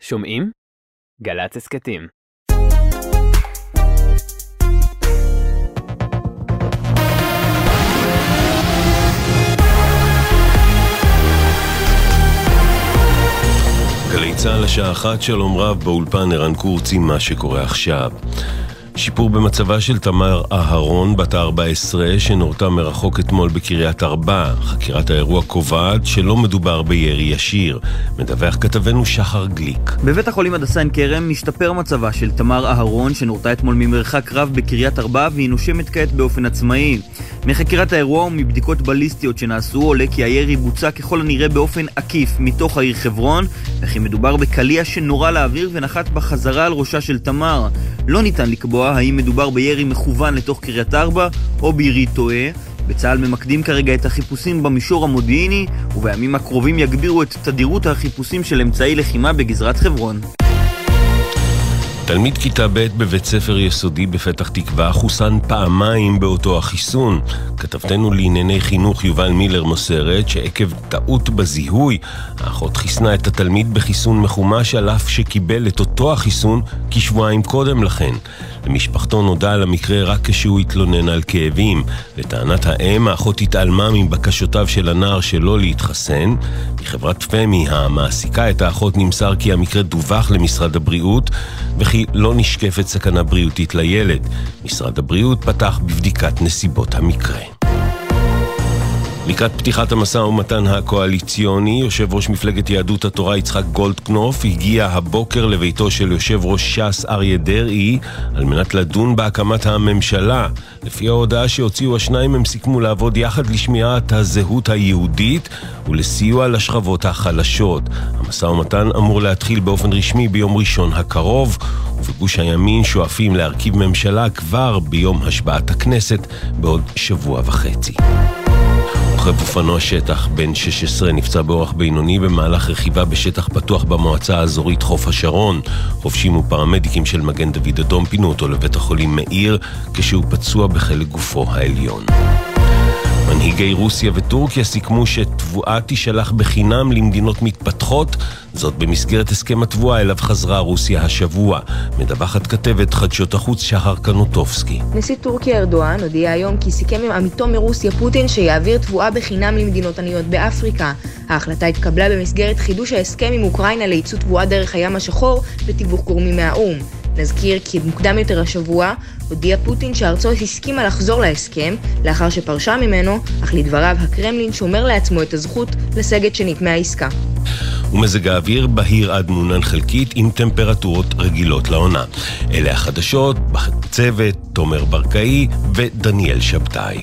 שומעים? גל"צ הסכתים. גלי צה"ל השעה אחת, שלום רב, באולפן ערן קורצי, מה שקורה עכשיו. שיפור במצבה של תמר אהרון, בת ה-14, שנורתה מרחוק אתמול בקריית ארבע. חקירת האירוע קובעת שלא מדובר בירי ישיר. מדווח כתבנו שחר גליק. בבית החולים הדסה עין כרם משתפר מצבה של תמר אהרון, שנורתה אתמול ממרחק רב בקריית ארבע והיא נושמת כעת באופן עצמאי. מחקירת האירוע ומבדיקות בליסטיות שנעשו עולה כי הירי בוצע ככל הנראה באופן עקיף מתוך העיר חברון, וכי מדובר בקליע שנורה לאוויר ונחת בחזרה על ראשה של תמר. לא ניתן לקבוע האם מדובר בירי מכוון לתוך קריית ארבע או בירי טועה. בצה"ל ממקדים כרגע את החיפושים במישור המודיעיני, ובימים הקרובים יגבירו את תדירות החיפושים של אמצעי לחימה בגזרת חברון. תלמיד כיתה ב' בבית ספר יסודי בפתח תקווה חוסן פעמיים באותו החיסון. כתבתנו לענייני חינוך יובל מילר מוסרת שעקב טעות בזיהוי, האחות חיסנה את התלמיד בחיסון מחומש על אף שקיבל את אותו החיסון כשבועיים קודם לכן. למשפחתו נודע על המקרה רק כשהוא התלונן על כאבים. לטענת האם, האחות התעלמה מבקשותיו של הנער שלא להתחסן. מחברת פמי המעסיקה את האחות נמסר כי המקרה דווח למשרד הבריאות וכי לא נשקפת סכנה בריאותית לילד. משרד הבריאות פתח בבדיקת נסיבות המקרה. לקראת פתיחת המשא ומתן הקואליציוני, יושב ראש מפלגת יהדות התורה יצחק גולדקנופ הגיע הבוקר לביתו של יושב ראש ש"ס אריה דרעי על מנת לדון בהקמת הממשלה. לפי ההודעה שהוציאו השניים הם סיכמו לעבוד יחד לשמיעת הזהות היהודית ולסיוע לשכבות החלשות. המשא ומתן אמור להתחיל באופן רשמי ביום ראשון הקרוב, ובגוש הימין שואפים להרכיב ממשלה כבר ביום השבעת הכנסת בעוד שבוע וחצי. רוכב אופנוע שטח בן 16 נפצע באורח בינוני במהלך רכיבה בשטח פתוח במועצה האזורית חוף השרון. חובשים ופרמדיקים של מגן דוד אדום פינו אותו לבית החולים מאיר כשהוא פצוע בחלק גופו העליון. מנהיגי רוסיה וטורקיה סיכמו שתבואה תישלח בחינם למדינות מתפתחות, זאת במסגרת הסכם התבואה אליו חזרה רוסיה השבוע. מדווחת כתבת חדשות החוץ שחר קנוטובסקי. נשיא טורקיה ארדואן הודיע היום כי סיכם עם עמיתו מרוסיה פוטין שיעביר תבואה בחינם למדינות עניות באפריקה. ההחלטה התקבלה במסגרת חידוש ההסכם עם אוקראינה לייצוא תבואה דרך הים השחור בתיווך גורמים מהאו"ם. נזכיר כי מוקדם יותר השבוע הודיע פוטין שארצו הסכימה לחזור להסכם לאחר שפרשה ממנו, אך לדבריו הקרמלין שומר לעצמו את הזכות לסגת שנית מהעסקה. ומזג האוויר בהיר עד מעונן חלקית עם טמפרטורות רגילות לעונה. אלה החדשות, בצוות תומר ברקאי ודניאל שבתאי.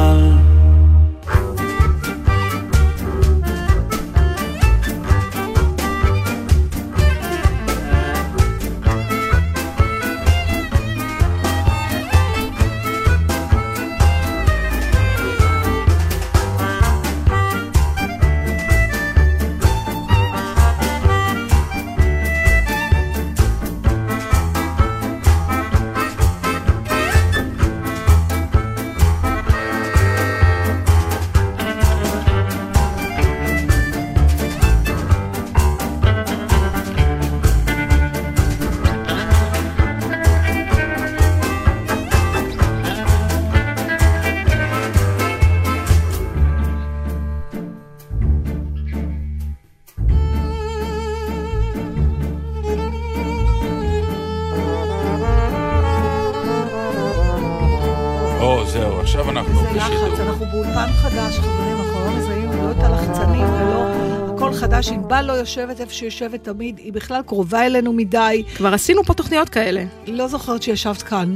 ענבל לא יושבת איפה שיושבת תמיד, היא בכלל קרובה אלינו מדי. כבר עשינו פה תוכניות כאלה. לא זוכרת שישבת כאן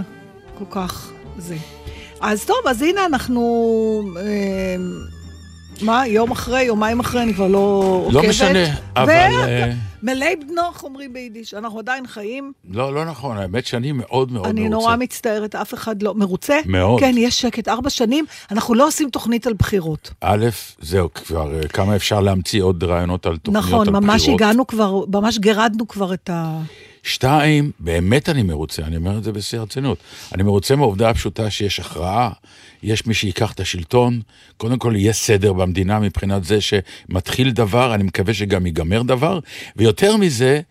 כל כך זה. אז טוב, אז הנה אנחנו... אה, מה, יום אחרי, יומיים אחרי, אני כבר לא עוקבת. לא משנה, אבל... אה, מלאי בנוח אומרים ביידיש, אנחנו עדיין חיים. לא, לא נכון, האמת שאני מאוד מאוד אני מרוצה. נורא מצטערת, אף אחד לא... מרוצה? מאוד. כן, יש שקט. ארבע שנים, אנחנו לא עושים תוכנית על בחירות. א', זהו, כבר אה, כמה אפשר להמציא עוד רעיונות על תוכניות נכון, על בחירות. ממש הגענו כבר, ממש גירדנו כבר את ה... שתיים, באמת אני מרוצה, אני אומר את זה בשיא הרצינות. אני מרוצה מהעובדה הפשוטה שיש הכרעה, יש מי שיקח את השלטון, קודם כל יהיה סדר במדינה מבחינת זה שמתחיל דבר, אני מקווה שגם ייגמר דבר, ויותר מזה,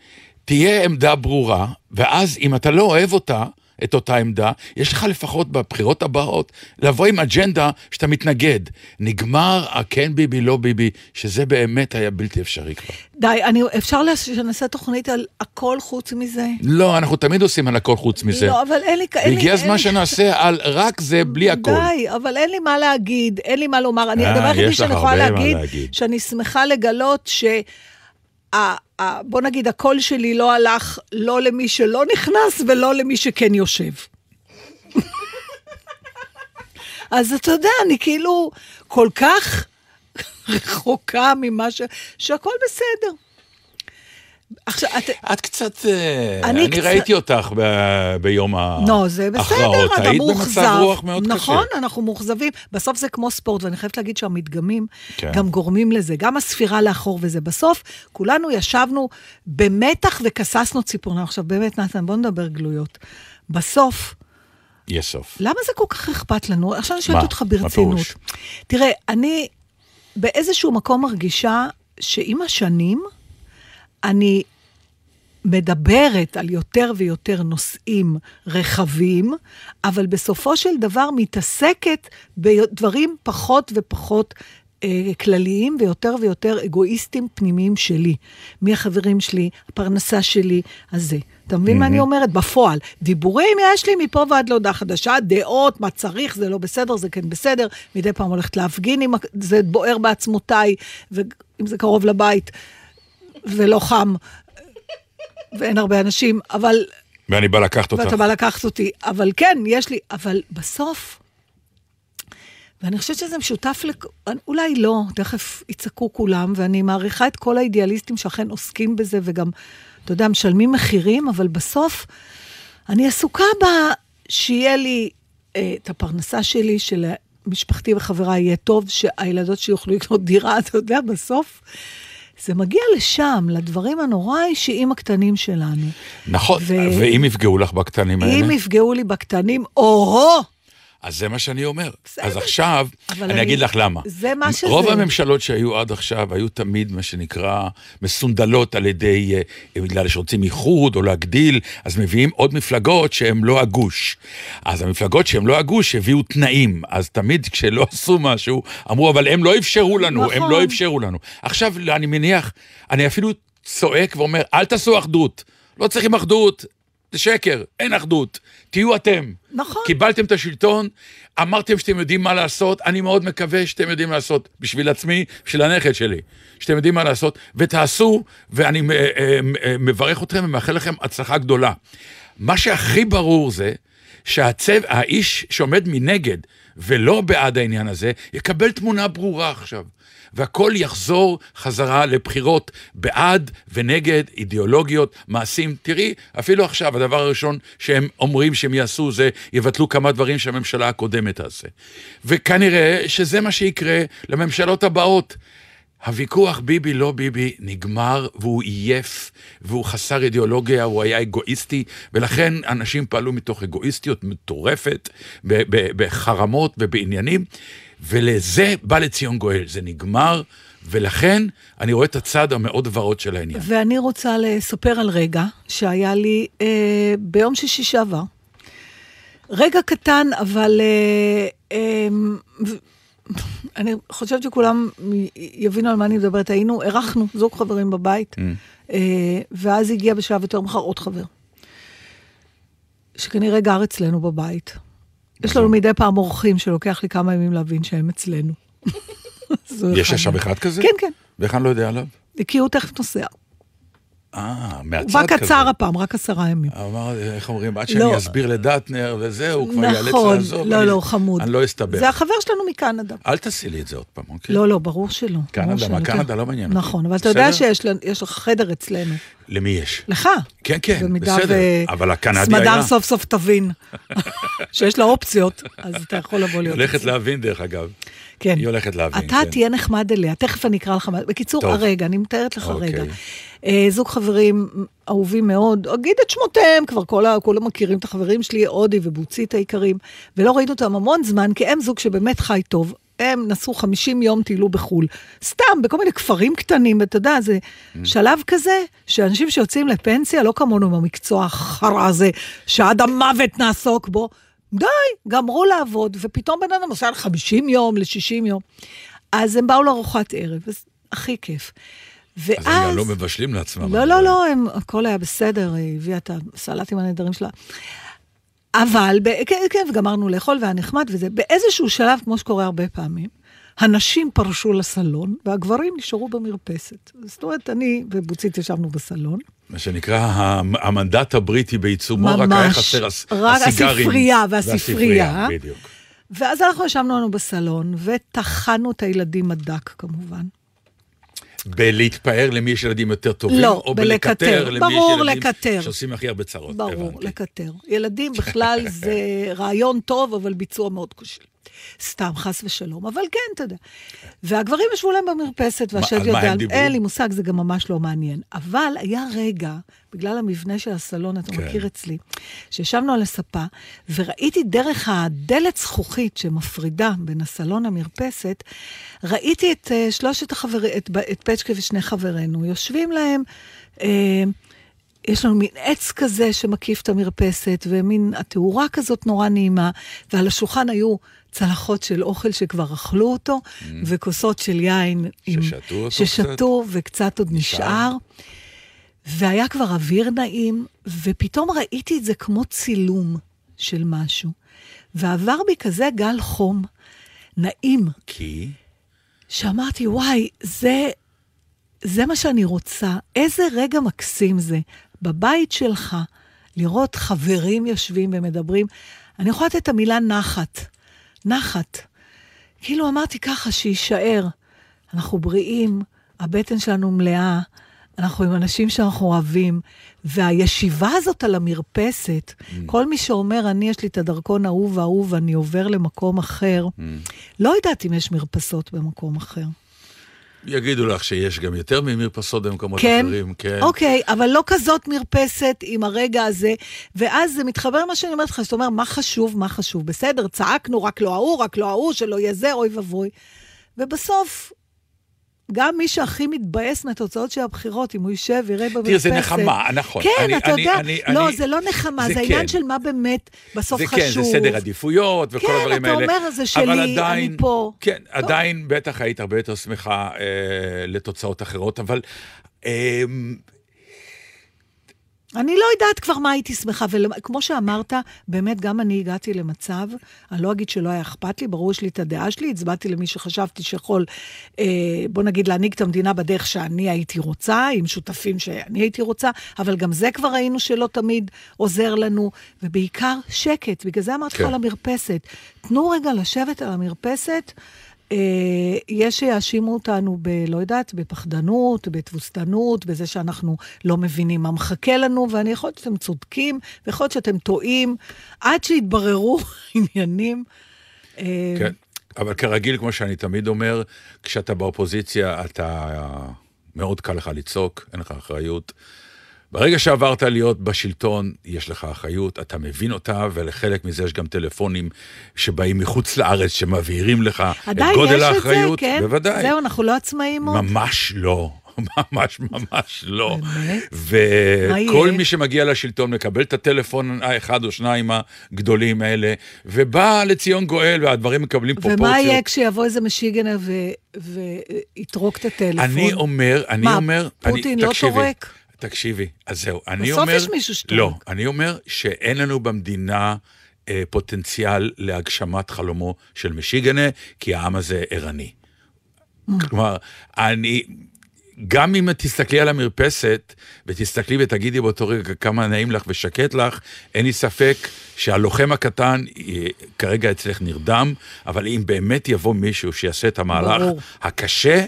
תהיה עמדה ברורה, ואז אם אתה לא אוהב אותה, את אותה עמדה, יש לך לפחות בבחירות הבאות לבוא עם אג'נדה שאתה מתנגד. נגמר הכן ביבי, לא ביבי, שזה באמת היה בלתי אפשרי כבר. די, אני, אפשר שנעשה תוכנית על הכל חוץ מזה? לא, אנחנו תמיד עושים על הכל חוץ מזה. לא, אבל אין לי... והגיע הזמן שנעשה על רק זה בלי הכל. די, אבל אין לי מה להגיד, אין לי מה לומר. אני, אה, הדבר היחידי יש לך שאני יכולה להגיד, להגיד. שאני שמחה לגלות ש... ה- ה- בוא נגיד, הקול שלי לא הלך לא למי שלא נכנס ולא למי שכן יושב. אז אתה יודע, אני כאילו כל כך רחוקה ממה ש... שהכל בסדר. עכשיו, את... את קצת... אה, אני אני קצת- ראיתי אותך ב- ביום ההכרעות. לא, זה בסדר, אתה היית מאוכזב. במצב רוח מאוד קשה. נכון, אנחנו מאוכזבים. בסוף זה כמו ספורט, ואני חייבת להגיד שהמדגמים כן. גם גורמים לזה, גם הספירה לאחור וזה. בסוף, כולנו ישבנו במתח וכססנו ציפורניים. עכשיו, באמת, נתן, בוא נדבר גלויות. בסוף, יש סוף. למה זה כל כך אכפת לנו? עכשיו אני שואלת מה? אותך מה ברצינות. פירוש? תראה, אני באיזשהו מקום מרגישה שעם השנים, אני מדברת על יותר ויותר נושאים רחבים, אבל בסופו של דבר מתעסקת בדברים פחות ופחות אה, כלליים ויותר ויותר אגואיסטים פנימיים שלי. מי החברים שלי, הפרנסה שלי, הזה. אתה מבין מה אני אומרת? בפועל. דיבורים יש לי מפה ועד להודעה חדשה, דעות, מה צריך, זה לא בסדר, זה כן בסדר. מדי פעם הולכת להפגין אם זה בוער בעצמותיי, ואם זה קרוב לבית ולא חם, ואין הרבה אנשים, אבל... ואני בא לקחת אותך. ואתה בא לקחת אותי. אבל כן, יש לי... אבל בסוף, ואני חושבת שזה משותף, לכ... אולי לא, תכף יצעקו כולם, ואני מעריכה את כל האידיאליסטים שאכן עוסקים בזה, וגם, אתה יודע, משלמים מחירים, אבל בסוף, אני עסוקה בה שיהיה לי אה, את הפרנסה שלי, שלמשפחתי וחבריי יהיה טוב, שהילדות שלי יוכלו לקנות דירה, אתה יודע, בסוף. זה מגיע לשם, לדברים הנורא אישיים הקטנים שלנו. נכון, ו- ואם יפגעו לך בקטנים האלה? אם יפגעו לי בקטנים, או-הו! אז זה מה שאני אומר. בסדר. אז עכשיו, אני אני- אגיד לך למה. זה מה שזה. רוב הממשלות שהיו עד עכשיו היו תמיד מה שנקרא מסונדלות על ידי, אה, בגלל שרוצים איחוד או להגדיל, אז מביאים עוד מפלגות שהן לא הגוש. אז המפלגות שהן לא הגוש הביאו תנאים, אז תמיד כשלא עשו משהו, אמרו, אבל הם לא אפשרו לנו, הם נכון. לא אפשרו לנו. עכשיו, אני מניח, אני אפילו צועק ואומר, אל תעשו אחדות. לא צריכים אחדות, זה שקר, אין אחדות. תהיו אתם. נכון. קיבלתם את השלטון, אמרתם שאתם יודעים מה לעשות, אני מאוד מקווה שאתם יודעים לעשות בשביל עצמי, בשביל הנכד שלי, שאתם יודעים מה לעשות, ותעשו, ואני אה, אה, אה, מברך אתכם ומאחל לכם הצלחה גדולה. מה שהכי ברור זה שהצו, האיש שעומד מנגד ולא בעד העניין הזה, יקבל תמונה ברורה עכשיו. והכל יחזור חזרה לבחירות בעד ונגד אידיאולוגיות, מעשים. תראי, אפילו עכשיו, הדבר הראשון שהם אומרים שהם יעשו זה יבטלו כמה דברים שהממשלה הקודמת תעשה. וכנראה שזה מה שיקרה לממשלות הבאות. הוויכוח ביבי לא ביבי נגמר והוא עייף והוא חסר אידיאולוגיה, הוא היה אגואיסטי ולכן אנשים פעלו מתוך אגואיסטיות מטורפת בחרמות ובעניינים ולזה בא לציון גואל, זה נגמר ולכן אני רואה את הצד המאוד ורוד של העניין. ואני רוצה לספר על רגע שהיה לי אה, ביום שישי שעבר. רגע קטן, אבל אה, אה, אני חושבת שכולם יבינו על מה אני מדברת. היינו, אירחנו זוג חברים בבית, אה, ואז הגיע בשלב יותר מאוחר עוד חבר, שכנראה גר אצלנו בבית. יש לנו מדי פעם אורחים שלוקח לי כמה ימים להבין שהם אצלנו. יש מהם. אחד כזה? כן, כן. ואיך אני לא יודע עליו? כי הוא תכף נוסע. אה, הוא מהצד בא כזה. קצר הפעם, רק עשרה ימים. אמר, איך אומרים, עד לא. שאני אסביר לדטנר וזהו, הוא כבר ייאלץ נכון, לעזוב. לא, אני- לא, חמוד. אני לא אסתבך. זה החבר שלנו מקנדה. אל תעשי לי את זה עוד פעם, אוקיי? לא, לא, ברור שלא. קנדה, מה, כן. קנדה לא מעניין אותי. נכון, אבל אתה יודע? שיש לך חדר אצלנו. למי יש? לך. כן, כן, בסדר. אבל הקנדי סמדר היה. סוף סוף תבין שיש לה אופציות, אז אתה יכול לבוא היא להיות. הולכת אצלי. להבין, דרך אגב. כן. היא הולכת להבין, אתה כן. תהיה נחמד אליה, תכף אני אקרא לך. בקיצור. הרגע, אני מתארת לך אוקיי. אה, זוג חברים אהובים מאוד, אגיד את שמותיהם, כבר כל כולם מכירים את החברים שלי, אודי ובוצית היקרים, ולא ראינו אותם המון זמן, כי הם זוג שבאמת חי טוב. הם נסעו 50 יום, טיילו בחו"ל. סתם, בכל מיני כפרים קטנים, אתה יודע, זה Mm. שלב כזה, שאנשים שיוצאים לפנסיה, לא כמונו במקצוע החרא הזה, שעד המוות נעסוק בו, די, גמרו לעבוד, ופתאום בן אדם עושה ל-50 יום, ל-60 יום. אז הם באו לארוחת ערב, אז הכי כיף. ואז... אז הם גם לא מבשלים לעצמם. לא, לא, לא, הם, הכל היה בסדר, היא הביאה את הסלטים הנהדרים שלה. אבל, כן, כן, וגמרנו לאכול והיה נחמד וזה. באיזשהו שלב, כמו שקורה הרבה פעמים, הנשים פרשו לסלון, והגברים נשארו במרפסת. זאת אומרת, אני ובוצית ישבנו בסלון. מה שנקרא המ- המנדט הבריטי בעיצומו, רק היה ממש. חסר הס- רק הסיגרים. הספרייה והספרייה. בדיוק. ואז אנחנו ישבנו לנו בסלון, וטחנו את הילדים מדק, כמובן. בלהתפאר למי יש ילדים יותר טובים, לא, או בלקטר. בלקטר למי יש ברור, ילדים לקטר. שעושים הכי הרבה צרות. ברור, הבנתי. לקטר. ילדים בכלל זה רעיון טוב, אבל ביצוע מאוד כושל. סתם, חס ושלום, אבל כן, אתה יודע. והגברים ישבו להם במרפסת, והשד יודע? אין לי מושג, זה גם ממש לא מעניין. אבל היה רגע, בגלל המבנה של הסלון, אתה כן. מכיר אצלי, שישבנו על הספה, וראיתי דרך הדלת זכוכית שמפרידה בין הסלון למרפסת, ראיתי את uh, שלושת החברים, את, את פצ'קה ושני חברינו, יושבים להם, uh, יש לנו מין עץ כזה שמקיף את המרפסת, ומין התאורה כזאת נורא נעימה, ועל השולחן היו צלחות של אוכל שכבר אכלו אותו, וכוסות של יין. עם- ששתו אותו ששתו, וקצת עוד נשאר. נשאר. והיה כבר אוויר נעים, ופתאום ראיתי את זה כמו צילום של משהו. ועבר בי כזה גל חום, נעים, כי? שאמרתי, וואי, זה, זה מה שאני רוצה. איזה רגע מקסים זה. בבית שלך, לראות חברים יושבים ומדברים. אני יכולה לתת את המילה נחת. נחת. כאילו אמרתי ככה, שיישאר. אנחנו בריאים, הבטן שלנו מלאה, אנחנו עם אנשים שאנחנו אוהבים, והישיבה הזאת על המרפסת, mm. כל מי שאומר, אני, יש לי את הדרכון אהוב אהוב, אני עובר למקום אחר, mm. לא יודעת אם יש מרפסות במקום אחר. יגידו לך שיש גם יותר ממרפסות במקומות כן? אחרים, כן. אוקיי, אבל לא כזאת מרפסת עם הרגע הזה, ואז זה מתחבר למה שאני אומרת לך, שאתה אומר, מה חשוב, מה חשוב. בסדר, צעקנו, רק לא ההוא, רק לא ההוא, שלא יהיה זה, אוי ואבוי. ובסוף, גם מי שהכי מתבאס מהתוצאות של הבחירות, אם הוא יישב ויראה במרפסת... תראה, זה נחמה, נכון. כן, אני- אתה אני- יודע, אני- לא, אני- זה לא נחמה, זה זה העניין כן. של מה באמת בסוף זה חשוב. כן, זה סדר עדיפויות וכל כן, הדברים אתה האלה. אומר, זה שלי, עדיין, אני פה. כן, עדיין בטח היית הרבה יותר שמחה אה, לתוצאות אחרות, אבל... אה, אני לא יודעת כבר מה הייתי שמחה, וכמו שאמרת, באמת גם אני הגעתי למצב, אני לא אגיד שלא היה אכפת לי, ברור יש לי את הדעה שלי, הצבעתי למי שחשבתי שיכול, אה, בוא נגיד, להנהיג את המדינה בדרך שאני הייתי רוצה, עם שותפים שאני הייתי רוצה, אבל גם זה כבר ראינו שלא תמיד עוזר לנו, ובעיקר שקט, בגלל זה אמרתי לך כן. על המרפסת. תנו רגע לשבת על המרפסת. אה, יש שיאשימו אותנו ב... לא יודעת, בפחדנות, בתבוסתנות, בזה שאנחנו לא מבינים מה מחכה לנו, ואני יכול להיות שאתם צודקים, ויכול להיות שאתם טועים, עד שיתבררו עניינים. אה, כן, אבל כרגיל, כמו שאני תמיד אומר, כשאתה באופוזיציה, אתה... מאוד קל לך לצעוק, אין לך אחריות. ברגע שעברת להיות בשלטון, יש לך אחריות, אתה מבין אותה, ולחלק מזה יש גם טלפונים שבאים מחוץ לארץ, שמבהירים לך את עדיין גודל יש את זה, האחריות. כן? בוודאי. זהו, אנחנו לא עצמאים עוד. ממש לא. ממש ממש לא. וכל? מי שמגיע לשלטון מקבל את הטלפון האחד או שניים הגדולים האלה, ובא לציון גואל, והדברים מקבלים פרופורציות. ומה יהיה כשיבוא איזה משיגנר ו- ויטרוק את הטלפון? אני אומר, אני מה, אומר... פוטין אני, לא תקשיבי, טורק? תקשיבי, אז זהו, אני בסוף אומר... יש מישהו שטורק. לא, אני אומר שאין לנו במדינה אה, פוטנציאל להגשמת חלומו של משיגנה, כי העם הזה ערני. Mm. כלומר, אני... גם אם את תסתכלי על המרפסת, ותסתכלי ותגידי באותו רגע כמה נעים לך ושקט לך, אין לי ספק שהלוחם הקטן אה, כרגע אצלך נרדם, אבל אם באמת יבוא מישהו שיעשה את המהלך ברור. הקשה,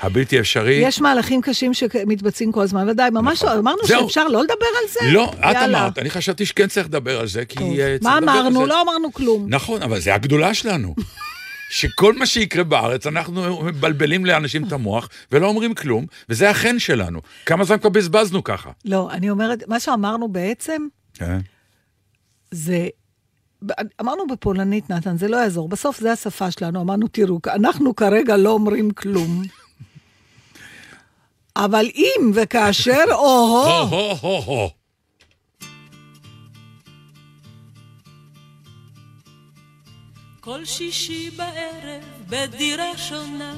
הבלתי אפשרי, יש מהלכים קשים שמתבצעים כל הזמן, ודאי, ממש נכון. לא, אמרנו זהו. שאפשר לא לדבר על זה? לא, את יאללה. אמרת, אני חשבתי שכן צריך לדבר על זה, כי... טוב. אה, צריך מה לדבר על אמרנו? זה. לא אמרנו כלום. נכון, אבל זה הגדולה שלנו. שכל מה שיקרה בארץ, אנחנו מבלבלים לאנשים את המוח ולא אומרים כלום, וזה החן שלנו. כמה זמן כבר בזבזנו ככה? לא, אני אומרת, מה שאמרנו בעצם, כן. זה... אמרנו בפולנית, נתן, זה לא יעזור. בסוף זה השפה שלנו. אמרנו, תראו, אנחנו כרגע לא אומרים כלום. אבל אם וכאשר, או-הו, הו הו הו. כל שישי בערב בדירה שונה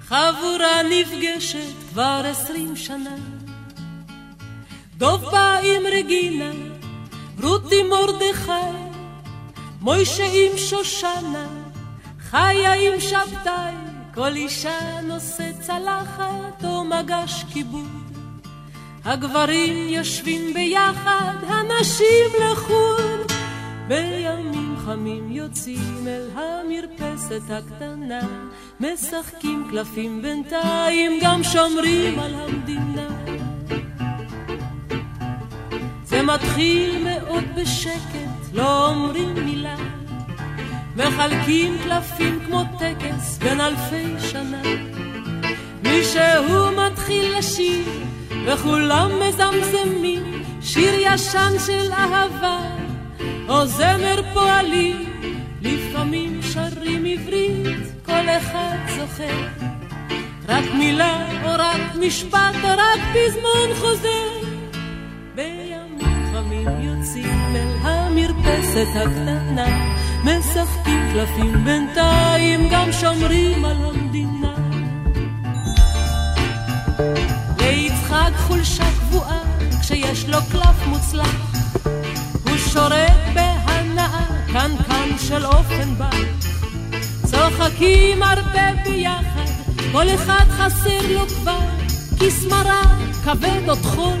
חבורה נפגשת כבר עשרים שנה דוב בא עם רגינה, רותי מרדכי מוישה עם שושנה, חיה עם שבתאי כל אישה נושא צלחת או מגש כיבוד הגברים יושבים ביחד, הנשים לחוד בימים חמים יוצאים אל המרפסת הקטנה, משחקים קלפים בינתיים, גם שומרים על המדינה. זה מתחיל מאוד בשקט, לא אומרים מילה, מחלקים קלפים כמו טקס בין אלפי שנה. מישהו מתחיל לשיר, וכולם מזמזמים, שיר ישן של אהבה. או זמר פועלים, לפעמים שרים עברית, כל אחד זוכר. רק מילה או רק משפט או רק פזמון חוזר. בימים חמים יוצאים אל המרפסת הקטנה, משחקים קלפים בינתיים, גם שומרים על המדינה. ליצחק חולשה קבועה, כשיש לו קלף מוצלח. הוא שורק בהנאה, קנקן של אופן בר. צוחקים הרבה ביחד, כל אחד חסר לו כבר כיס מרה, כבד או טחול,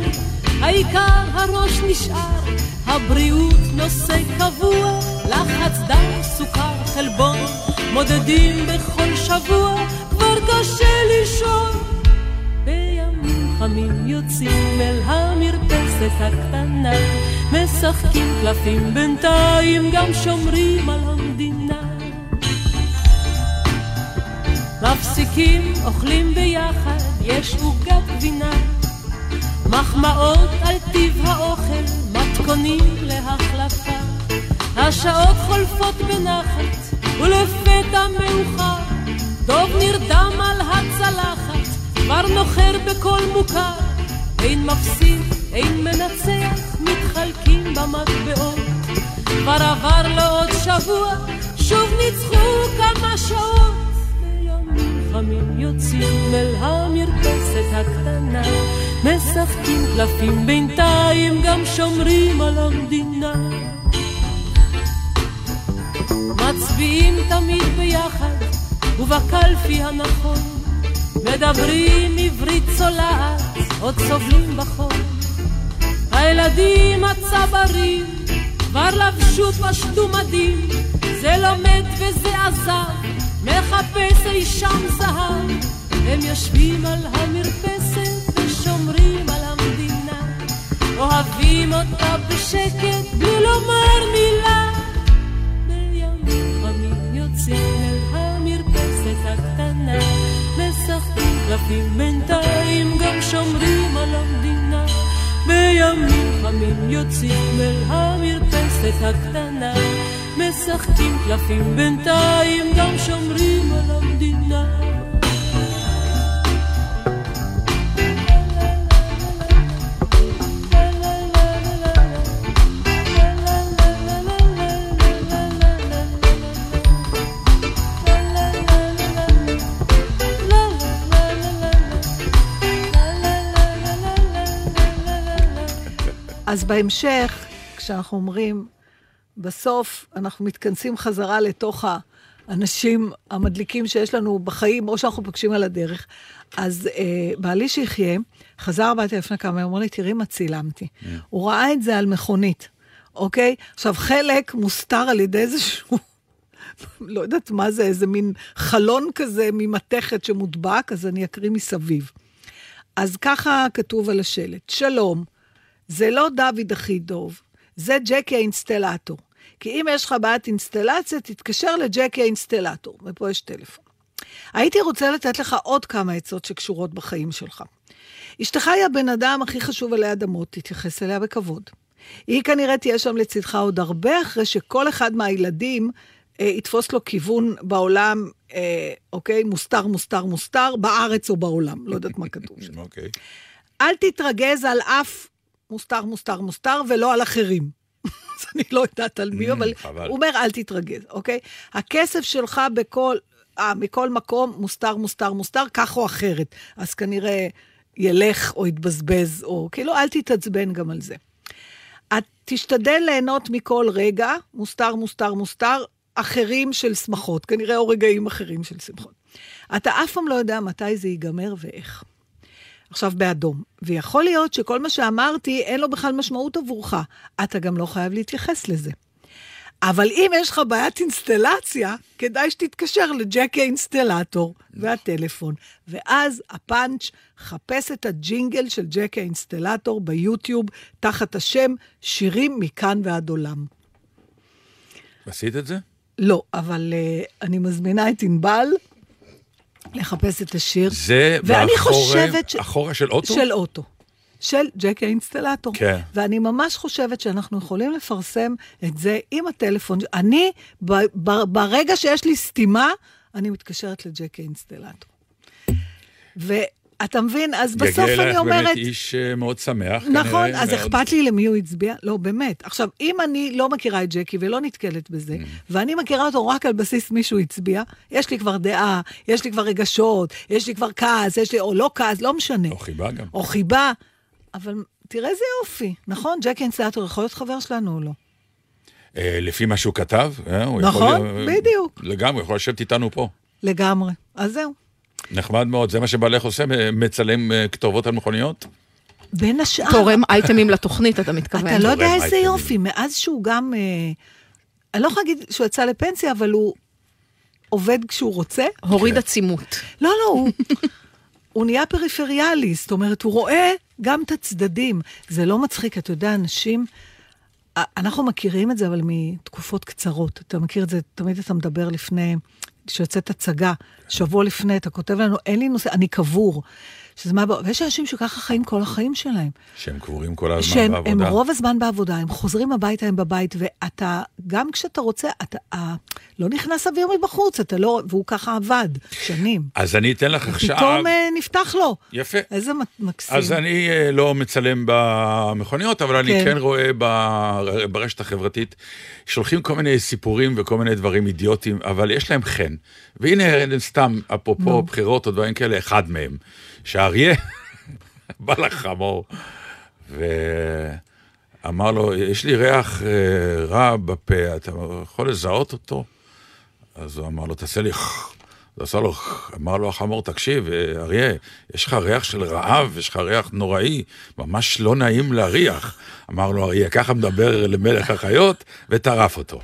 העיקר הראש נשאר, הבריאות נושא קבוע, לחץ דם, סוכר, חלבון, מודדים בכל שבוע, כבר קשה לישון. חמים יוצאים אל המרפסת הקטנה, משחקים קלפים בינתיים, גם שומרים על המדינה. מפסיקים, אוכלים ביחד, יש עוגת גבינה. מחמאות על טיב האוכל, מתכונים להחלפה. השעות חולפות בנחת, ולפתע מאוחר, דוב נרדם על הצלחת, כבר נוחר בקול מוכר. אין מפסיד, אין מנצח, מתחלקים במטבעות. כבר עבר לו עוד שבוע, שוב ניצחו כמה שעות. בימים חמים יוצאים אל המרפסת הקטנה, משחקים קלפים בינתיים, גם שומרים על המדינה. מצביעים תמיד ביחד, ובקלפי הנכון, מדברים עברית צולעת, עוד סובלים בחום. הילדים הצברים כבר לבשו פשטו מדים, זה לומד וזה עזב, מחפש אי שם זהב. הם יושבים על המרפסת ושומרים על המדינה, אוהבים אותה בשקט בלי לומר מילה. קלפים בינתיים, גם שומרים על המדינה. בימים חמים יוצאים אל המרפסת הקטנה, משחקים קלפים בינתיים, גם שומרים על המדינה. אז בהמשך, כשאנחנו אומרים, בסוף אנחנו מתכנסים חזרה לתוך האנשים המדליקים שיש לנו בחיים, או שאנחנו פוגשים על הדרך. אז אה, בעלי שיחיה, חזר הביתה לפני כמה ימים, אמר לי, תראי מה צילמתי. Mm. הוא ראה את זה על מכונית, אוקיי? עכשיו, חלק מוסתר על ידי איזשהו... לא יודעת מה זה, איזה מין חלון כזה ממתכת שמודבק, אז אני אקריא מסביב. אז ככה כתוב על השלט, שלום, זה לא דוד הכי דוב, זה ג'קי האינסטלטור. כי אם יש לך בעיית אינסטלציה, תתקשר לג'קי האינסטלטור, ופה יש טלפון. הייתי רוצה לתת לך עוד כמה עצות שקשורות בחיים שלך. אשתך היא הבן אדם הכי חשוב עלי אדמות, תתייחס אליה בכבוד. היא כנראה תהיה שם לצדך עוד הרבה אחרי שכל אחד מהילדים אה, יתפוס לו כיוון בעולם, אה, אוקיי? מוסתר, מוסתר, מוסתר, בארץ או בעולם. לא יודעת מה כתוב שם. אוקיי. אל תתרגז על אף מוסתר, מוסתר, מוסתר, ולא על אחרים. אז אני לא יודעת על מי, Mm, אבל חבל. הוא אומר, אל תתרגז, אוקיי? הכסף שלך בכל, אה, מכל מקום מוסתר, מוסתר, מוסתר, כך או אחרת. אז כנראה ילך או יתבזבז, או כאילו, אל תתעצבן גם על זה. את תשתדל ליהנות מכל רגע, מוסתר, מוסתר, מוסתר, אחרים של שמחות, כנראה או רגעים אחרים של שמחות. אתה אף פעם לא יודע מתי זה ייגמר ואיך. עכשיו באדום. ויכול להיות שכל מה שאמרתי, אין לו בכלל משמעות עבורך. אתה גם לא חייב להתייחס לזה. אבל אם יש לך בעיית אינסטלציה, כדאי שתתקשר לג'קי האינסטלטור והטלפון. ואז הפאנץ', חפש את הג'ינגל של ג'קי האינסטלטור ביוטיוב, תחת השם שירים מכאן ועד עולם. עשית את זה? לא, אבל uh, אני מזמינה את ענבל לחפש את השיר. זה ואני חושבת ש... אחורה של אוטו? של אוטו. של ג'קי האינסטלטור. כן. ואני ממש חושבת שאנחנו יכולים לפרסם את זה עם הטלפון. אני, ב, ב, ברגע שיש לי סתימה, אני מתקשרת לג'קי האינסטלטור. ואתה מבין? אז בסוף יגיע אני אלייך אומרת... באמת איש אה, מאוד שמח, נכון, כנראה, אז מאוד. אכפת לי למי הוא הצביע? לא, באמת. עכשיו, אם אני לא מכירה את ג'קי ולא נתקלת בזה, Mm. ואני מכירה אותו רק על בסיס מי שהוא הצביע, יש לי כבר דעה, יש לי כבר רגשות, יש לי כבר כעס, יש לי, או לא כעס, לא משנה. או חיבה גם. או חיבה, אבל תראה איזה יופי, נכון? ג'קי אינסטלטור יכול להיות חבר שלנו או לא? אה, לפי מה שהוא כתב, אה, הוא יכול... נכון, בדיוק. לגמרי, יכול לשבת איתנו פה. לגמרי. אז זהו. נחמד מאוד, זה מה שבעלך עושה, מצלם אה, כתובות על מכוניות? בין השאר... תורם אייטמים לתוכנית, אתה מתכוון. אתה לא יודע איזה אייטמים. יופי, מאז שהוא גם... אה, אני לא יכולה להגיד שהוא יצא לפנסיה, אבל הוא עובד כשהוא רוצה. הוריד עצימות. לא, לא, הוא, הוא נהיה פריפריאלי, זאת אומרת, הוא רואה גם את הצדדים. זה לא מצחיק, אתה יודע, אנשים... א- אנחנו מכירים את זה, אבל מתקופות קצרות. אתה מכיר את זה, תמיד אתה מדבר לפני, כשיוצאת הצגה, שבוע לפני, אתה כותב לנו, אין לי נושא, אני קבור. שזה מה... ויש אנשים שככה חיים כל החיים שלהם. שהם קבורים כל הזמן שהם בעבודה. הם רוב הזמן בעבודה, הם חוזרים הביתה, הם בבית, ואתה, גם כשאתה רוצה, אתה אה, לא נכנס אוויר מבחוץ, אתה לא, והוא ככה עבד שנים. אז אני אתן לך עכשיו... פתאום אה, נפתח לו. יפה. איזה מקסים. אז אני אה, לא מצלם במכוניות, אבל אני כן. כן רואה ב- ברשת החברתית, שולחים כל מיני סיפורים וכל מיני דברים אידיוטיים, אבל יש להם חן. והנה, סתם, אפרופו בחירות או דברים כאלה, אחד מהם, שאריה בא לחמור, ואמר לו, יש לי ריח אה, רע בפה, אתה יכול לזהות אותו? אז הוא אמר לו, תעשה לי... אז עשה לו, אמר לו החמור, תקשיב, אה, אריה, יש לך ריח של רעב, יש לך ריח נוראי, ממש לא נעים להריח. אמר לו אריה, ככה מדבר למלך החיות, וטרף אותו.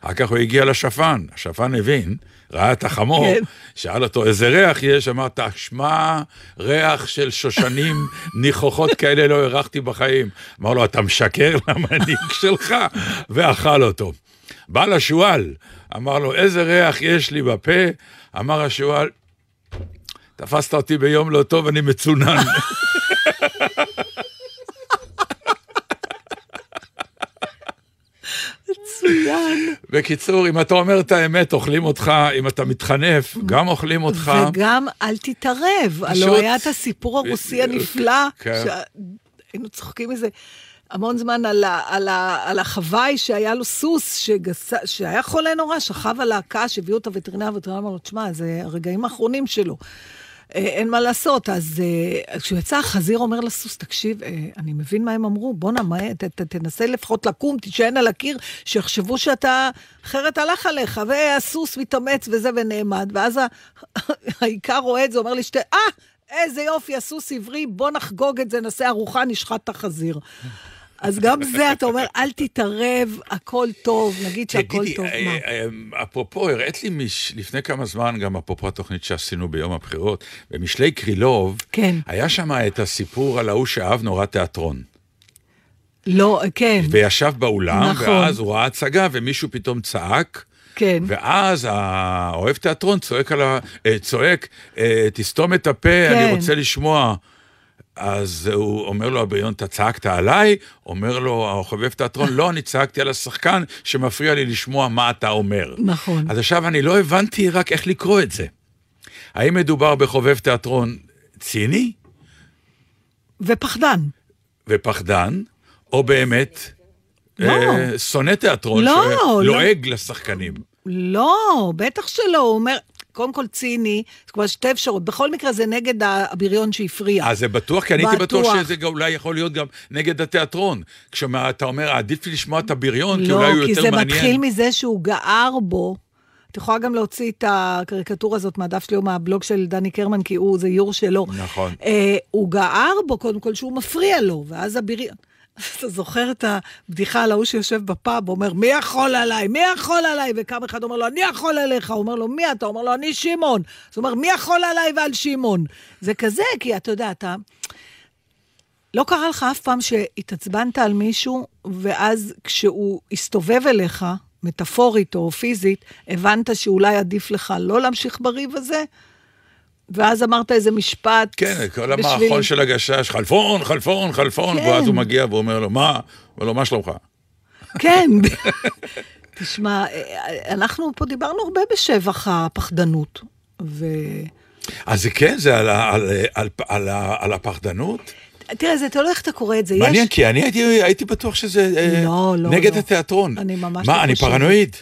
אחר כך הוא הגיע לשפן, השפן הבין, ראה את החמור, כן. שאל אותו איזה ריח יש, אמרת, שמע, ריח של שושנים ניחוחות כאלה לא הרחתי בחיים. אמר לו, אתה משקר למנהיג שלך, ואכל אותו. בא לשועל, אמר לו, איזה ריח יש לי בפה? אמר השועל, תפסת אותי ביום לא טוב, אני מצונן. מצוין. בקיצור, אם אתה אומר את האמת, אוכלים אותך, אם אתה מתחנף, גם אוכלים אותך. וגם אל תתערב. הלוא היה את הסיפור הרוסי בדיוק. הנפלא, כן. שהיינו צוחקים מזה. המון זמן על, ה, על, ה, על החוואי שהיה לו סוס שגס, שהיה חולה נורא, שכב על הקש, הביאו את הווטרינר, הווטרינר אמר לו, תשמע, זה הרגעים האחרונים שלו. אה, אין מה לעשות. אז אה, כשהוא יצא, החזיר אומר לסוס, תקשיב, אה, אני מבין מה הם אמרו, בואנה, תנסה לפחות לקום, תישען על הקיר, שיחשבו שאתה, אחרת הלך עליך. והסוס מתאמץ וזה ונעמד, ואז העיקר רואה את זה, אומר לאשתי, אה, איזה יופי, הסוס עברי, בוא נחגוג את זה, נעשה ארוחה, נשחט את החזיר. אז גם זה, אתה אומר, אל תתערב, הכל טוב, נגיד שהכל טוב. אה, מה? אה, אפרופו, הראית לי מש- לפני כמה זמן, גם אפרופו התוכנית שעשינו ביום הבחירות, במשלי קרילוב, כן. היה שם את הסיפור על ההוא שאהב נורא תיאטרון. לא, כן, וישב באולם, נכון. ואז הוא ראה הצגה, ומישהו פתאום צעק, כן. ואז האוהב תיאטרון צועק ה... אה, צועק, אה, תסתום את הפה, כן. אני רוצה לשמוע. אז הוא אומר לו, הבריון, אתה צעקת עליי? אומר לו, החובב תיאטרון, לא, אני צעקתי על השחקן שמפריע לי לשמוע מה אתה אומר. נכון. אז עכשיו אני לא הבנתי רק איך לקרוא את זה. האם מדובר בחובב תיאטרון ציני ופחדן. ופחדן, או באמת לא. אה, שונא תיאטרון לא, שלועג לשחקנים? לא, בטח שלא, הוא אומר, קודם כל ציני, זה כבר שתי אפשרות, בכל מקרה זה נגד הבריון שהפריע. אז זה בטוח, כי אני הייתי בטוח. שזה אולי יכול להיות גם נגד התיאטרון. כשאתה אומר, עדיף לי לשמוע את הבריון, כי לא, אולי הוא כי יותר זה מעניין. מתחיל מזה שהוא גער בו. את יכולה גם להוציא את הקריקטורה הזאת מהדף שלי או מהבלוג של דני קרמן, כי הוא, זה איור שלו. נכון. אה, הוא גער בו, קודם כל, שהוא מפריע לו, ואז הבריון... אתה זוכר את הבדיחה על ההוא שיושב בפאב, אומר, מי יכול עליי? מי יכול עליי? וקם אחד אומר לו, אני יכול עליך. הוא אומר לו, מי אתה? אומר לו, אני שמעון. אז הוא אומר, מי יכול עליי ועל שמעון? זה כזה, כי אתה יודע, אתה... לא קרה לך אף פעם שהתעצבנת על מישהו, ואז כשהוא הסתובב אליך, מטאפורית או פיזית, הבנת שאולי עדיף לך לא להמשיך בריב הזה? ואז אמרת איזה משפט כן, כל בשביל- המערכון של הגשש, חלפון, חלפון, חלפון, כן. ואז הוא מגיע ואומר לו, מה? אומר לו, מה שלומך? כן. תשמע, אנחנו פה דיברנו הרבה בשבח הפחדנות. ו... אז זה כן, זה על, על, על, על, על הפחדנות? תראה, זה תלוי איך אתה קורא את זה. מעניין, יש... כי אני הייתי, הייתי בטוח שזה אה, לא, לא, נגד לא. התיאטרון. אני ממש מה, לא אני חושבת. פרנואיד?